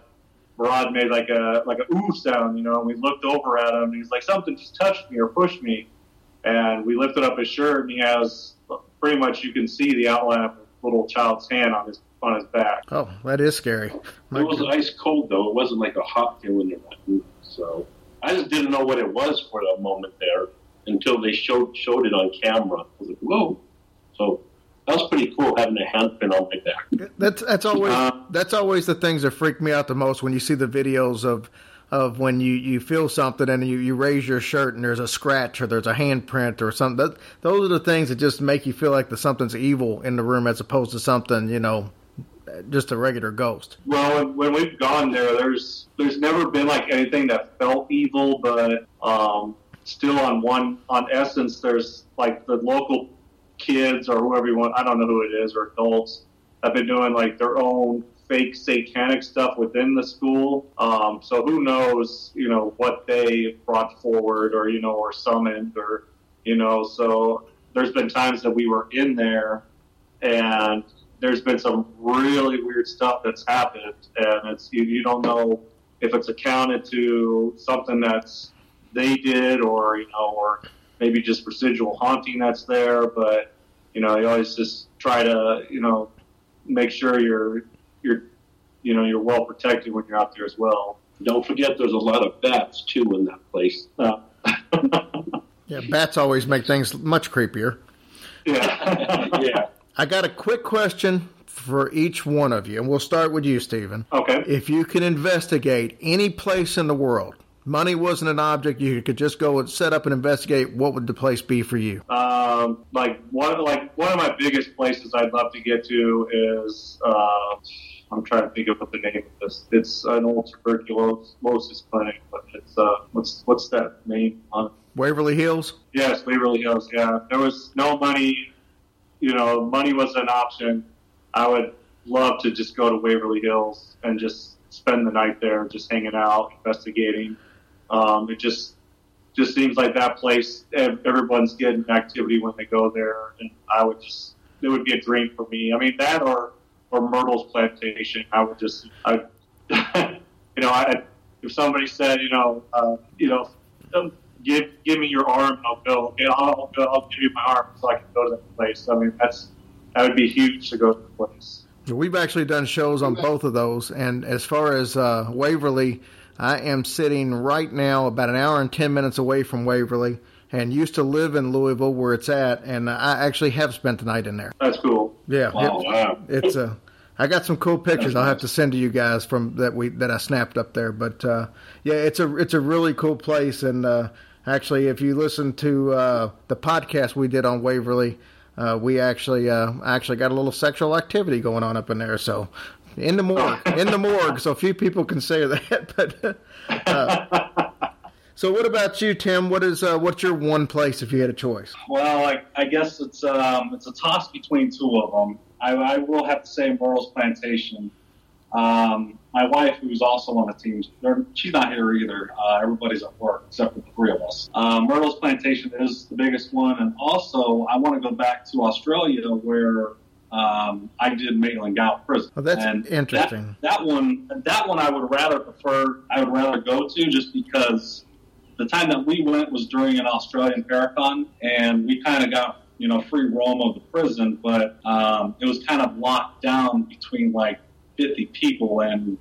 Barad made like a like a ooh sound, you know, and we looked over at him, and he's like, something just touched me or pushed me, and we lifted up his shirt, and he has pretty much you can see the outline of a little child's hand on his on his back. Oh, that is scary. My It was goodness. ice cold though. It wasn't like a hot feeling or nothing. So I just didn't know what it was for a moment there until they showed showed it on camera. I was like, whoa! So that was pretty cool having a handprint on my back. That's that's always Uh, that's always the things that freak me out the most when you see the videos of of when you, you feel something and you, you raise your shirt and there's a scratch or there's a handprint or something. That, those are the things that just make you feel like the something's evil in the room as opposed to something you know just a regular ghost. Well, when, we've gone there, there's there's never been like anything that felt evil, but um, still on one on essence, there's like the local kids or whoever you want. I don't know who it is or adults have been doing like their own fake satanic stuff within the school. Um, so who knows, you know, what they brought forward or you know or summoned or you know. So there's been times that we were in there and there's been some really weird stuff that's happened, and it's you, you don't know if it's accounted to something that's they did, or you know, or maybe just residual haunting that's there. But you know, you always just try to you know make sure you're you're you know you're well protected when you're out there as well. Don't forget, there's a lot of bats too in that place. Uh, Yeah, bats always make things much creepier. yeah. yeah. I got a quick question for each one of you, and we'll start with you, Stephen. Okay. If you could investigate any place in the world, money wasn't an object, you could just go and set up and investigate, what would the place be for you? Um, like one like one of my biggest places I'd love to get to is uh, I'm trying to think of what the name of this. It's an old tuberculosis clinic, but it's uh, what's what's that name on it? Waverly Hills. Yes, Waverly Hills. Yeah, there was no money. You know, money was an option. I would love to just go to Waverly Hills and just spend the night there, just hanging out, investigating. Um, it just just seems like that place. Everyone's getting activity when they go there, and I would just it would be a dream for me. I mean that or or Myrtle's plantation. I would just I you know I if somebody said you know uh, you know give give me your arm and I'll go. Okay, I'll, I'll, I'll give you my arm so I can go to that place. I mean that's that would be huge to go to the place. We've actually done shows on both of those, and as far as uh, Waverly, I am sitting right now about an hour and ten minutes away from Waverly, and used to live in Louisville where it's at, and I actually have spent the night in there. That's cool. Yeah, Wow, it- wow. it's a. I got some cool pictures. I'll have to send to you guys from that we that I snapped up there. But uh, yeah, it's a it's a really cool place. And uh, actually, if you listen to uh, the podcast we did on Waverly, uh, we actually uh, actually got a little sexual activity going on up in there. So in the morgue, in the morgue. So few people can say that. But uh, so what about you, Tim? What is uh, what's your one place if you had a choice? Well, I, I guess it's um, it's a toss between two of them. I, I will have to say Myrtle's Plantation. Um, my wife, who's also on the team, she's not here either. Uh, everybody's at work except for the three of us. Um, Myrtle's Plantation is the biggest one, and also I want to go back to Australia where um, I did Maitland Gaol Prison. Oh, that's And interesting. That, that one, that one, I would rather prefer. I would rather go to just because the time that we went was during an Australian Paracon, and we kind of got you know free roam of the prison, but um, it was kind of locked down between like 50 people, and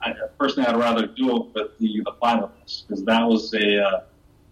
I, personally, I'd rather do it with the the five of us because that was a uh,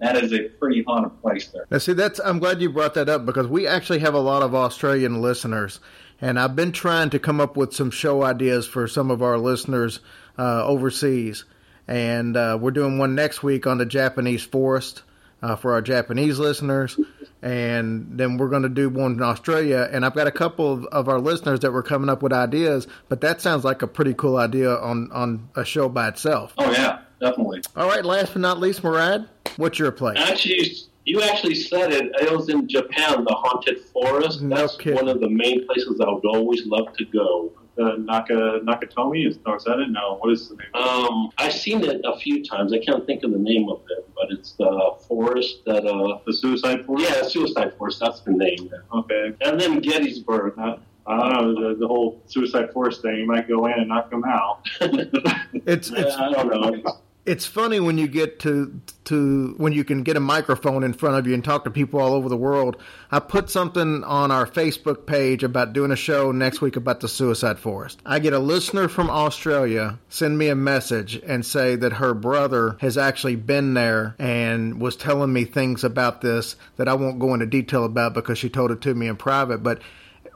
that is a pretty haunted place there. Now, see, that's I'm glad you brought that up because we actually have a lot of Australian listeners, and I've been trying to come up with some show ideas for some of our listeners uh, overseas, and uh, we're doing one next week on the Japanese forest uh, for our Japanese listeners, and then we're going to do one in Australia. And I've got a couple of, of our listeners that were coming up with ideas, but that sounds like a pretty cool idea on on a show by itself. Oh yeah, definitely. All right, last but not least, Murad, what's your place? Actually, you actually said it. It was in Japan, the haunted forest. No That's kidding. one of the main places I would always love to go. Uh, Naka Nakatomi is no, is that it? No, what is the name? Um, I've seen it a few times. I can't think of the name of it, but it's the forest that. Uh, the Suicide Forest. yeah, Suicide Forest. That's the name. Okay. And then Gettysburg. Uh, I don't know the, the whole Suicide Forest thing. You might go in and knock them out. It's it's I don't know. It's funny when you get to to when you can get a microphone in front of you and talk to people all over the world. I put something on our Facebook page about doing a show next week about the suicide forest. I get a listener from Australia send me a message and say that her brother has actually been there and was telling me things about this that I won't go into detail about because she told it to me in private, but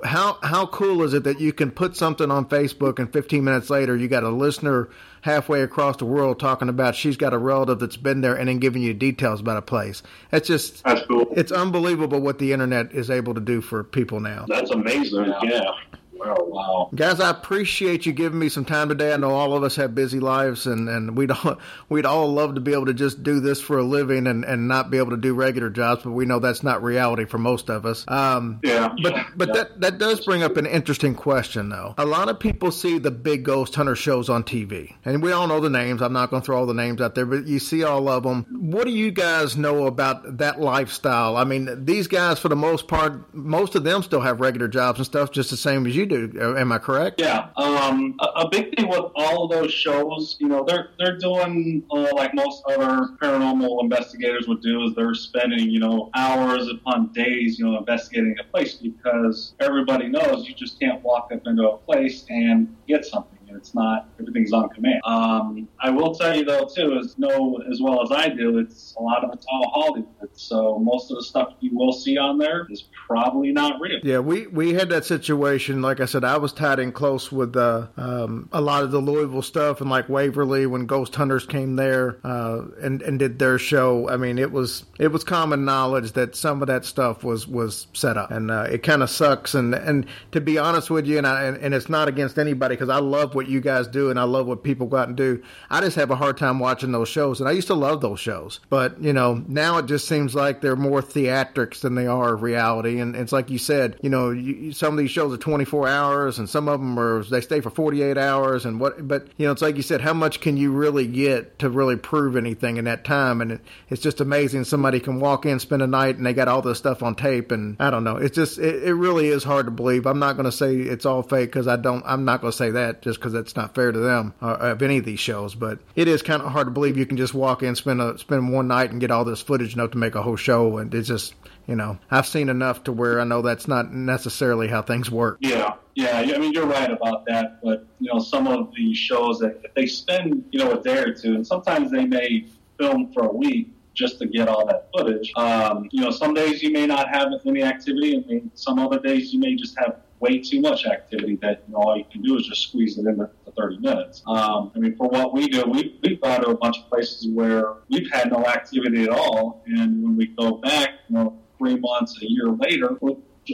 how how cool is it that you can put something on Facebook and 15 minutes later you got a listener halfway across the world talking about she's got a relative that's been there and then giving you details about a place. It's just That's cool. it's unbelievable what the internet is able to do for people now. That's amazing. Yeah. Wow, wow. Guys, I appreciate you giving me some time today. I know all of us have busy lives, and, and we'd all, we'd all love to be able to just do this for a living and, and not be able to do regular jobs, but we know that's not reality for most of us. Um, Yeah. but but that that does bring up an interesting question, though. A lot of people see the big ghost hunter shows on TV, and we all know the names. I'm not going to throw all the names out there, but you see all of them. What do you guys know about that lifestyle? I mean, these guys, for the most part, most of them still have regular jobs and stuff, just the same as you do. Am I correct? Yeah, um, a, a big thing with all of those shows, you know, they're they're doing uh, like most other paranormal investigators would do, is they're spending you know hours upon days, you know, investigating a place because everybody knows you just can't walk up into a place and get something. It's not everything's on command. Um, I will tell you though too, is know as well as I do, it's a lot of it's all Hollywood. So most of the stuff you will see on there is probably not real. Yeah, we, we had that situation. Like I said, I was tied in close with uh, um, a lot of the Louisville stuff and like Waverly when Ghost Hunters came there uh, and and did their show. I mean, it was it was common knowledge that some of that stuff was was set up, and uh, it kind of sucks. And and to be honest with you, and I, and, and it's not against anybody because I love what what you guys do, and I love what people go out and do. I just have a hard time watching those shows, and I used to love those shows, but you know, now it just seems like they're more theatrics than they are reality. And it's like you said, you know, you, some of these shows are 24 hours, and some of them are they stay for 48 hours, and what. But you know, it's like you said, how much can you really get to really prove anything in that time? And it, it's just amazing. Somebody can walk in, spend a night, and they got all this stuff on tape, and I don't know. It's just it, it really is hard to believe. I'm not going to say it's all fake because I don't. I'm not going to say that just because that's not fair to them uh, of any of these shows. But it is kind of hard to believe you can just walk in, spend a spend one night, and get all this footage enough to make a whole show. And it's just you know I've seen enough to where I know that's not necessarily how things work. Yeah, yeah. I mean, you're right about that. But you know, some of the shows that if they spend you know a day or two, and sometimes they may film for a week just to get all that footage. Um, you know, some days you may not have any activity, and some other days you may just have way too much activity that you know, all you can do is just squeeze it in the 30 minutes. Um, I mean, for what we do, we, we've gone to a bunch of places where we've had no activity at all, and when we go back, you know, three months, a year later,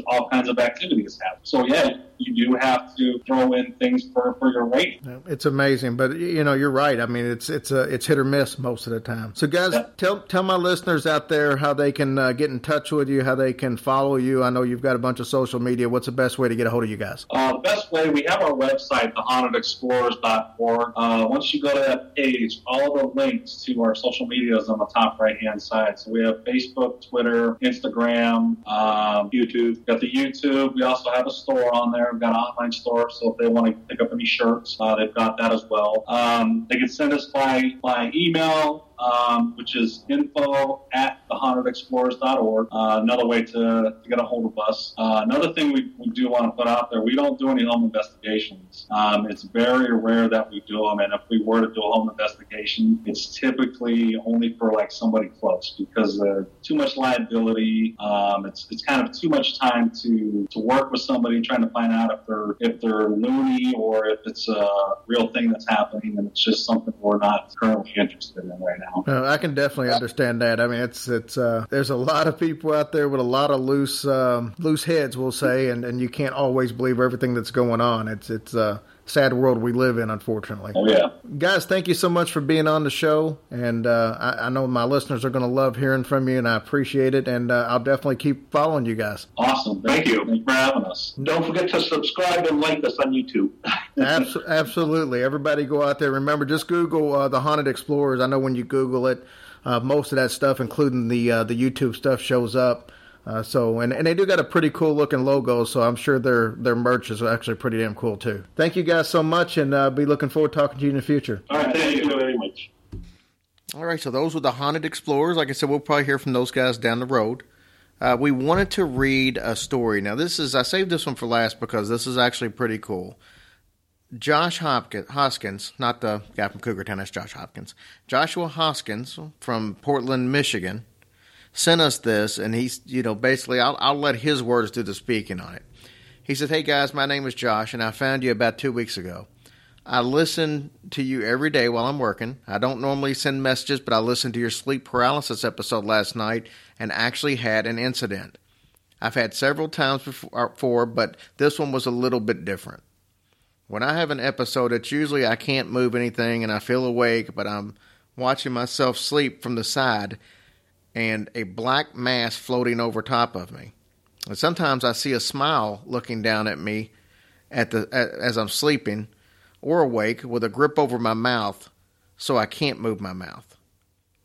all kinds of activities happen. So yeah, you do have to throw in things for, for your rating. It's amazing, but you know you're right. I mean, it's it's a it's hit or miss most of the time. So guys, yeah. tell tell my listeners out there how they can uh, get in touch with you, how they can follow you. I know you've got a bunch of social media. What's the best way to get a hold of you guys? Uh, the best way we have our website, thehauntedexplorers.org. Uh, once you go to that page, all the links to our social media is on the top right hand side. So we have Facebook, Twitter, Instagram, um, YouTube. We've got the YouTube. We also have a store on there. We've got an online store, so if they want to pick up any shirts, uh, they've got that as well. Um, they can send us by by email um, which is info at thehauntedexplorers.org. Uh, another way to, to, get a hold of us. Uh, another thing we, we, do want to put out there, we don't do any home investigations. Um, it's very rare that we do them, and if we were to do a home investigation, it's typically only for like somebody close because uh, too much liability. Um, it's, it's kind of too much time to, to work with somebody trying to find out if they're if they're loony or if it's a real thing that's happening, and it's just something we're not currently interested in right now. I can definitely understand that. I mean, it's it's uh, there's a lot of people out there with a lot of loose um, loose heads, we'll say, and, and you can't always believe everything that's going on. It's it's uh, sad world we live in, unfortunately. Oh, yeah. Guys, thank you so much for being on the show. And uh, I, I, know my listeners are going to love hearing from you, and I appreciate it. And uh, I'll definitely keep following you guys. Awesome. Thank you. Thanks for having us. Don't forget to subscribe and like us on YouTube. Abs- absolutely. Everybody go out there. Remember, just Google uh, The Haunted Explorers. I know when you Google it, uh, most of that stuff, including the, uh, the YouTube stuff, shows up. Uh, so and, and they do got a pretty cool looking logo, so I'm sure their their merch is actually pretty damn cool too. Thank you guys so much, and uh, be looking forward to talking to you in the future. All right, thank you very much. All right, so those were the haunted explorers. Like I said, we'll probably hear from those guys down the road. Uh, we wanted to read a story. Now, this is I saved this one for last because this is actually pretty cool. Josh Hopkins, Hoskins, not the guy from Cougar that's Josh Hopkins. Joshua Hoskins from Portland, Michigan sent us this, and he's, you know, basically, I'll, I'll let his words do the speaking on it. He said, Hey guys, my name is Josh, and I found you about two weeks ago. I listen to you every day while I'm working. I don't normally send messages, but I listened to your sleep paralysis episode last night and actually had an incident. I've had several times before, uh, but this one was a little bit different. When I have an episode, it's usually I can't move anything and I feel awake, but I'm watching myself sleep from the side and a black mass floating over top of me. And sometimes I see a smile looking down at me at the as I'm sleeping or awake with a grip over my mouth so I can't move my mouth.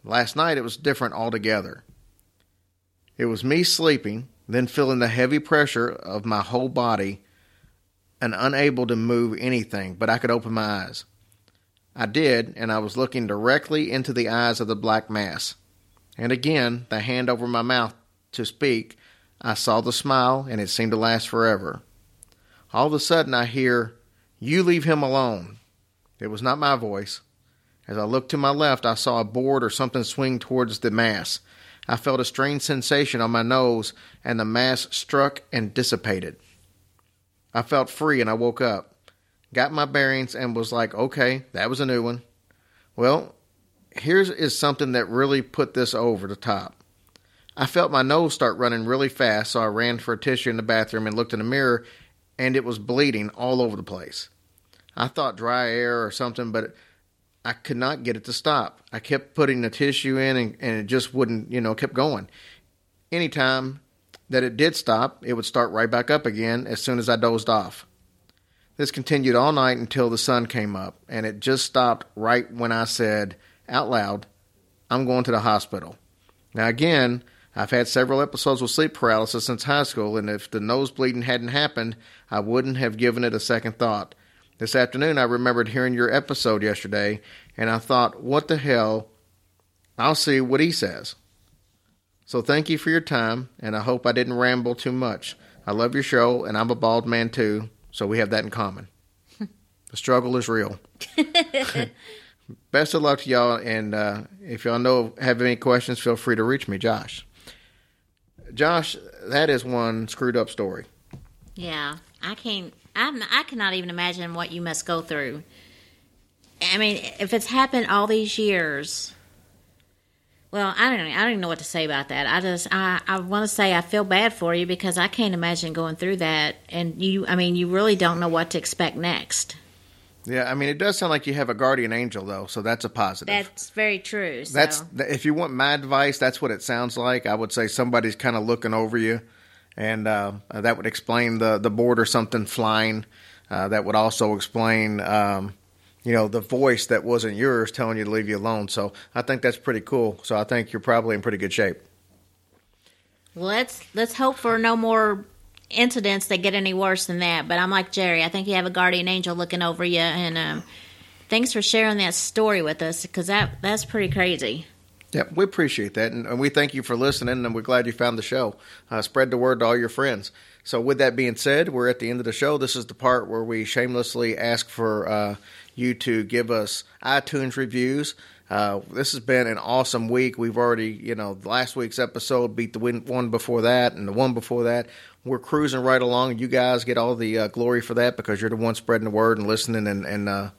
Last night it was different altogether. It was me sleeping, then feeling the heavy pressure of my whole body and unable to move anything, but I could open my eyes. I did, and I was looking directly into the eyes of the black mass and again the hand over my mouth to speak, I saw the smile, and it seemed to last forever. All of a sudden, I hear, You leave him alone. It was not my voice. As I looked to my left, I saw a board or something swing towards the mass. I felt a strange sensation on my nose, and the mass struck and dissipated. I felt free, and I woke up. Got my bearings, and was like, okay, that was a new one. Well, here's is something that really put this over the top. I felt my nose start running really fast, so I ran for a tissue in the bathroom and looked in the mirror, and it was bleeding all over the place. I thought dry air or something, but I could not get it to stop. I kept putting the tissue in and, and it just wouldn't, you know, kept going. Anytime that it did stop, it would start right back up again as soon as I dozed off. This continued all night until the sun came up, and it just stopped right when I said out loud, I'm going to the hospital. Now, again, I've had several episodes with sleep paralysis since high school, and if the nose bleeding hadn't happened, I wouldn't have given it a second thought. This afternoon, I remembered hearing your episode yesterday, and I thought, what the hell? I'll see what he says. So thank you for your time, and I hope I didn't ramble too much. I love your show, and I'm a bald man too, so we have that in common. the struggle is real. Best of luck to y'all, and uh, if y'all know have any questions, feel free to reach me, Josh. Josh, that is one screwed up story. Yeah, I can't. I'm, I cannot even imagine what you must go through. I mean, if it's happened all these years, well, I don't. I don't even know what to say about that. I just, I, I want to say I feel bad for you because I can't imagine going through that, and you. I mean, you really don't know what to expect next. Yeah, I mean, it does sound like you have a guardian angel, though, so that's a positive. That's very true. So. That's if you want my advice, that's what it sounds like. I would say somebody's kind of looking over you, and uh, that would explain the the board or something flying. Uh, that would also explain, um, you know, the voice that wasn't yours telling you to leave you alone. So I think that's pretty cool. So I think you're probably in pretty good shape. let's let's hope for no more incidents that get any worse than that. But I'm like Jerry. I think you have a guardian angel looking over you, and um, thanks for sharing that story with us because that that's pretty crazy. Yeah, we appreciate that, and, and we thank you for listening, and we're glad you found the show. Uh, spread the word to all your friends. So, with that being said, we're at the end of the show. This is the part where we shamelessly ask for uh, you to give us iTunes reviews. Uh, this has been an awesome week. We've already, you know, last week's episode beat the one before that and the one before that. We're cruising right along. You guys get all the uh, glory for that because you're the one spreading the word and listening, and, and uh,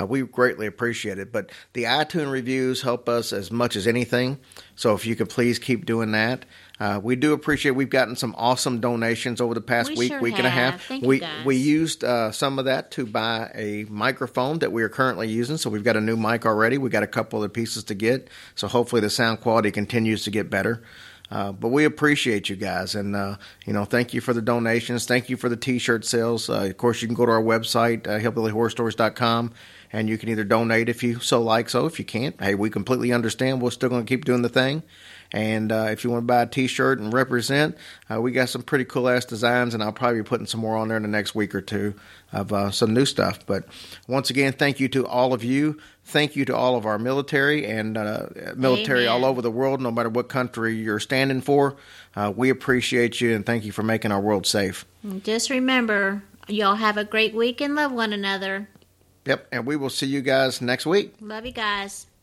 uh, we greatly appreciate it. But the iTunes reviews help us as much as anything. So if you could please keep doing that. Uh, we do appreciate. We've gotten some awesome donations over the past We week, sure week and a half. Thank we we used uh, some of that to buy a microphone that we are currently using. So we've got a new mic already. We got a couple of pieces to get. So hopefully the sound quality continues to get better. Uh, but we appreciate you guys, and uh, you know, thank you for the donations. Thank you for the T-shirt sales. Uh, of course, you can go to our website, uh, hillbillyhorrorstories.com, and you can either donate if you so like. So if you can't, hey, we completely understand. We're still going to keep doing the thing. And uh, if you want to buy a T-shirt and represent, uh, we got some pretty cool ass designs, and I'll probably be putting some more on there in the next week or two of uh, some new stuff. But once again, thank you to all of you. Thank you to all of our military and uh, military Amen. all over the world, no matter what country you're standing for. Uh, we appreciate you and thank you for making our world safe. Just remember, y'all have a great week and love one another. Yep, and we will see you guys next week. Love you guys.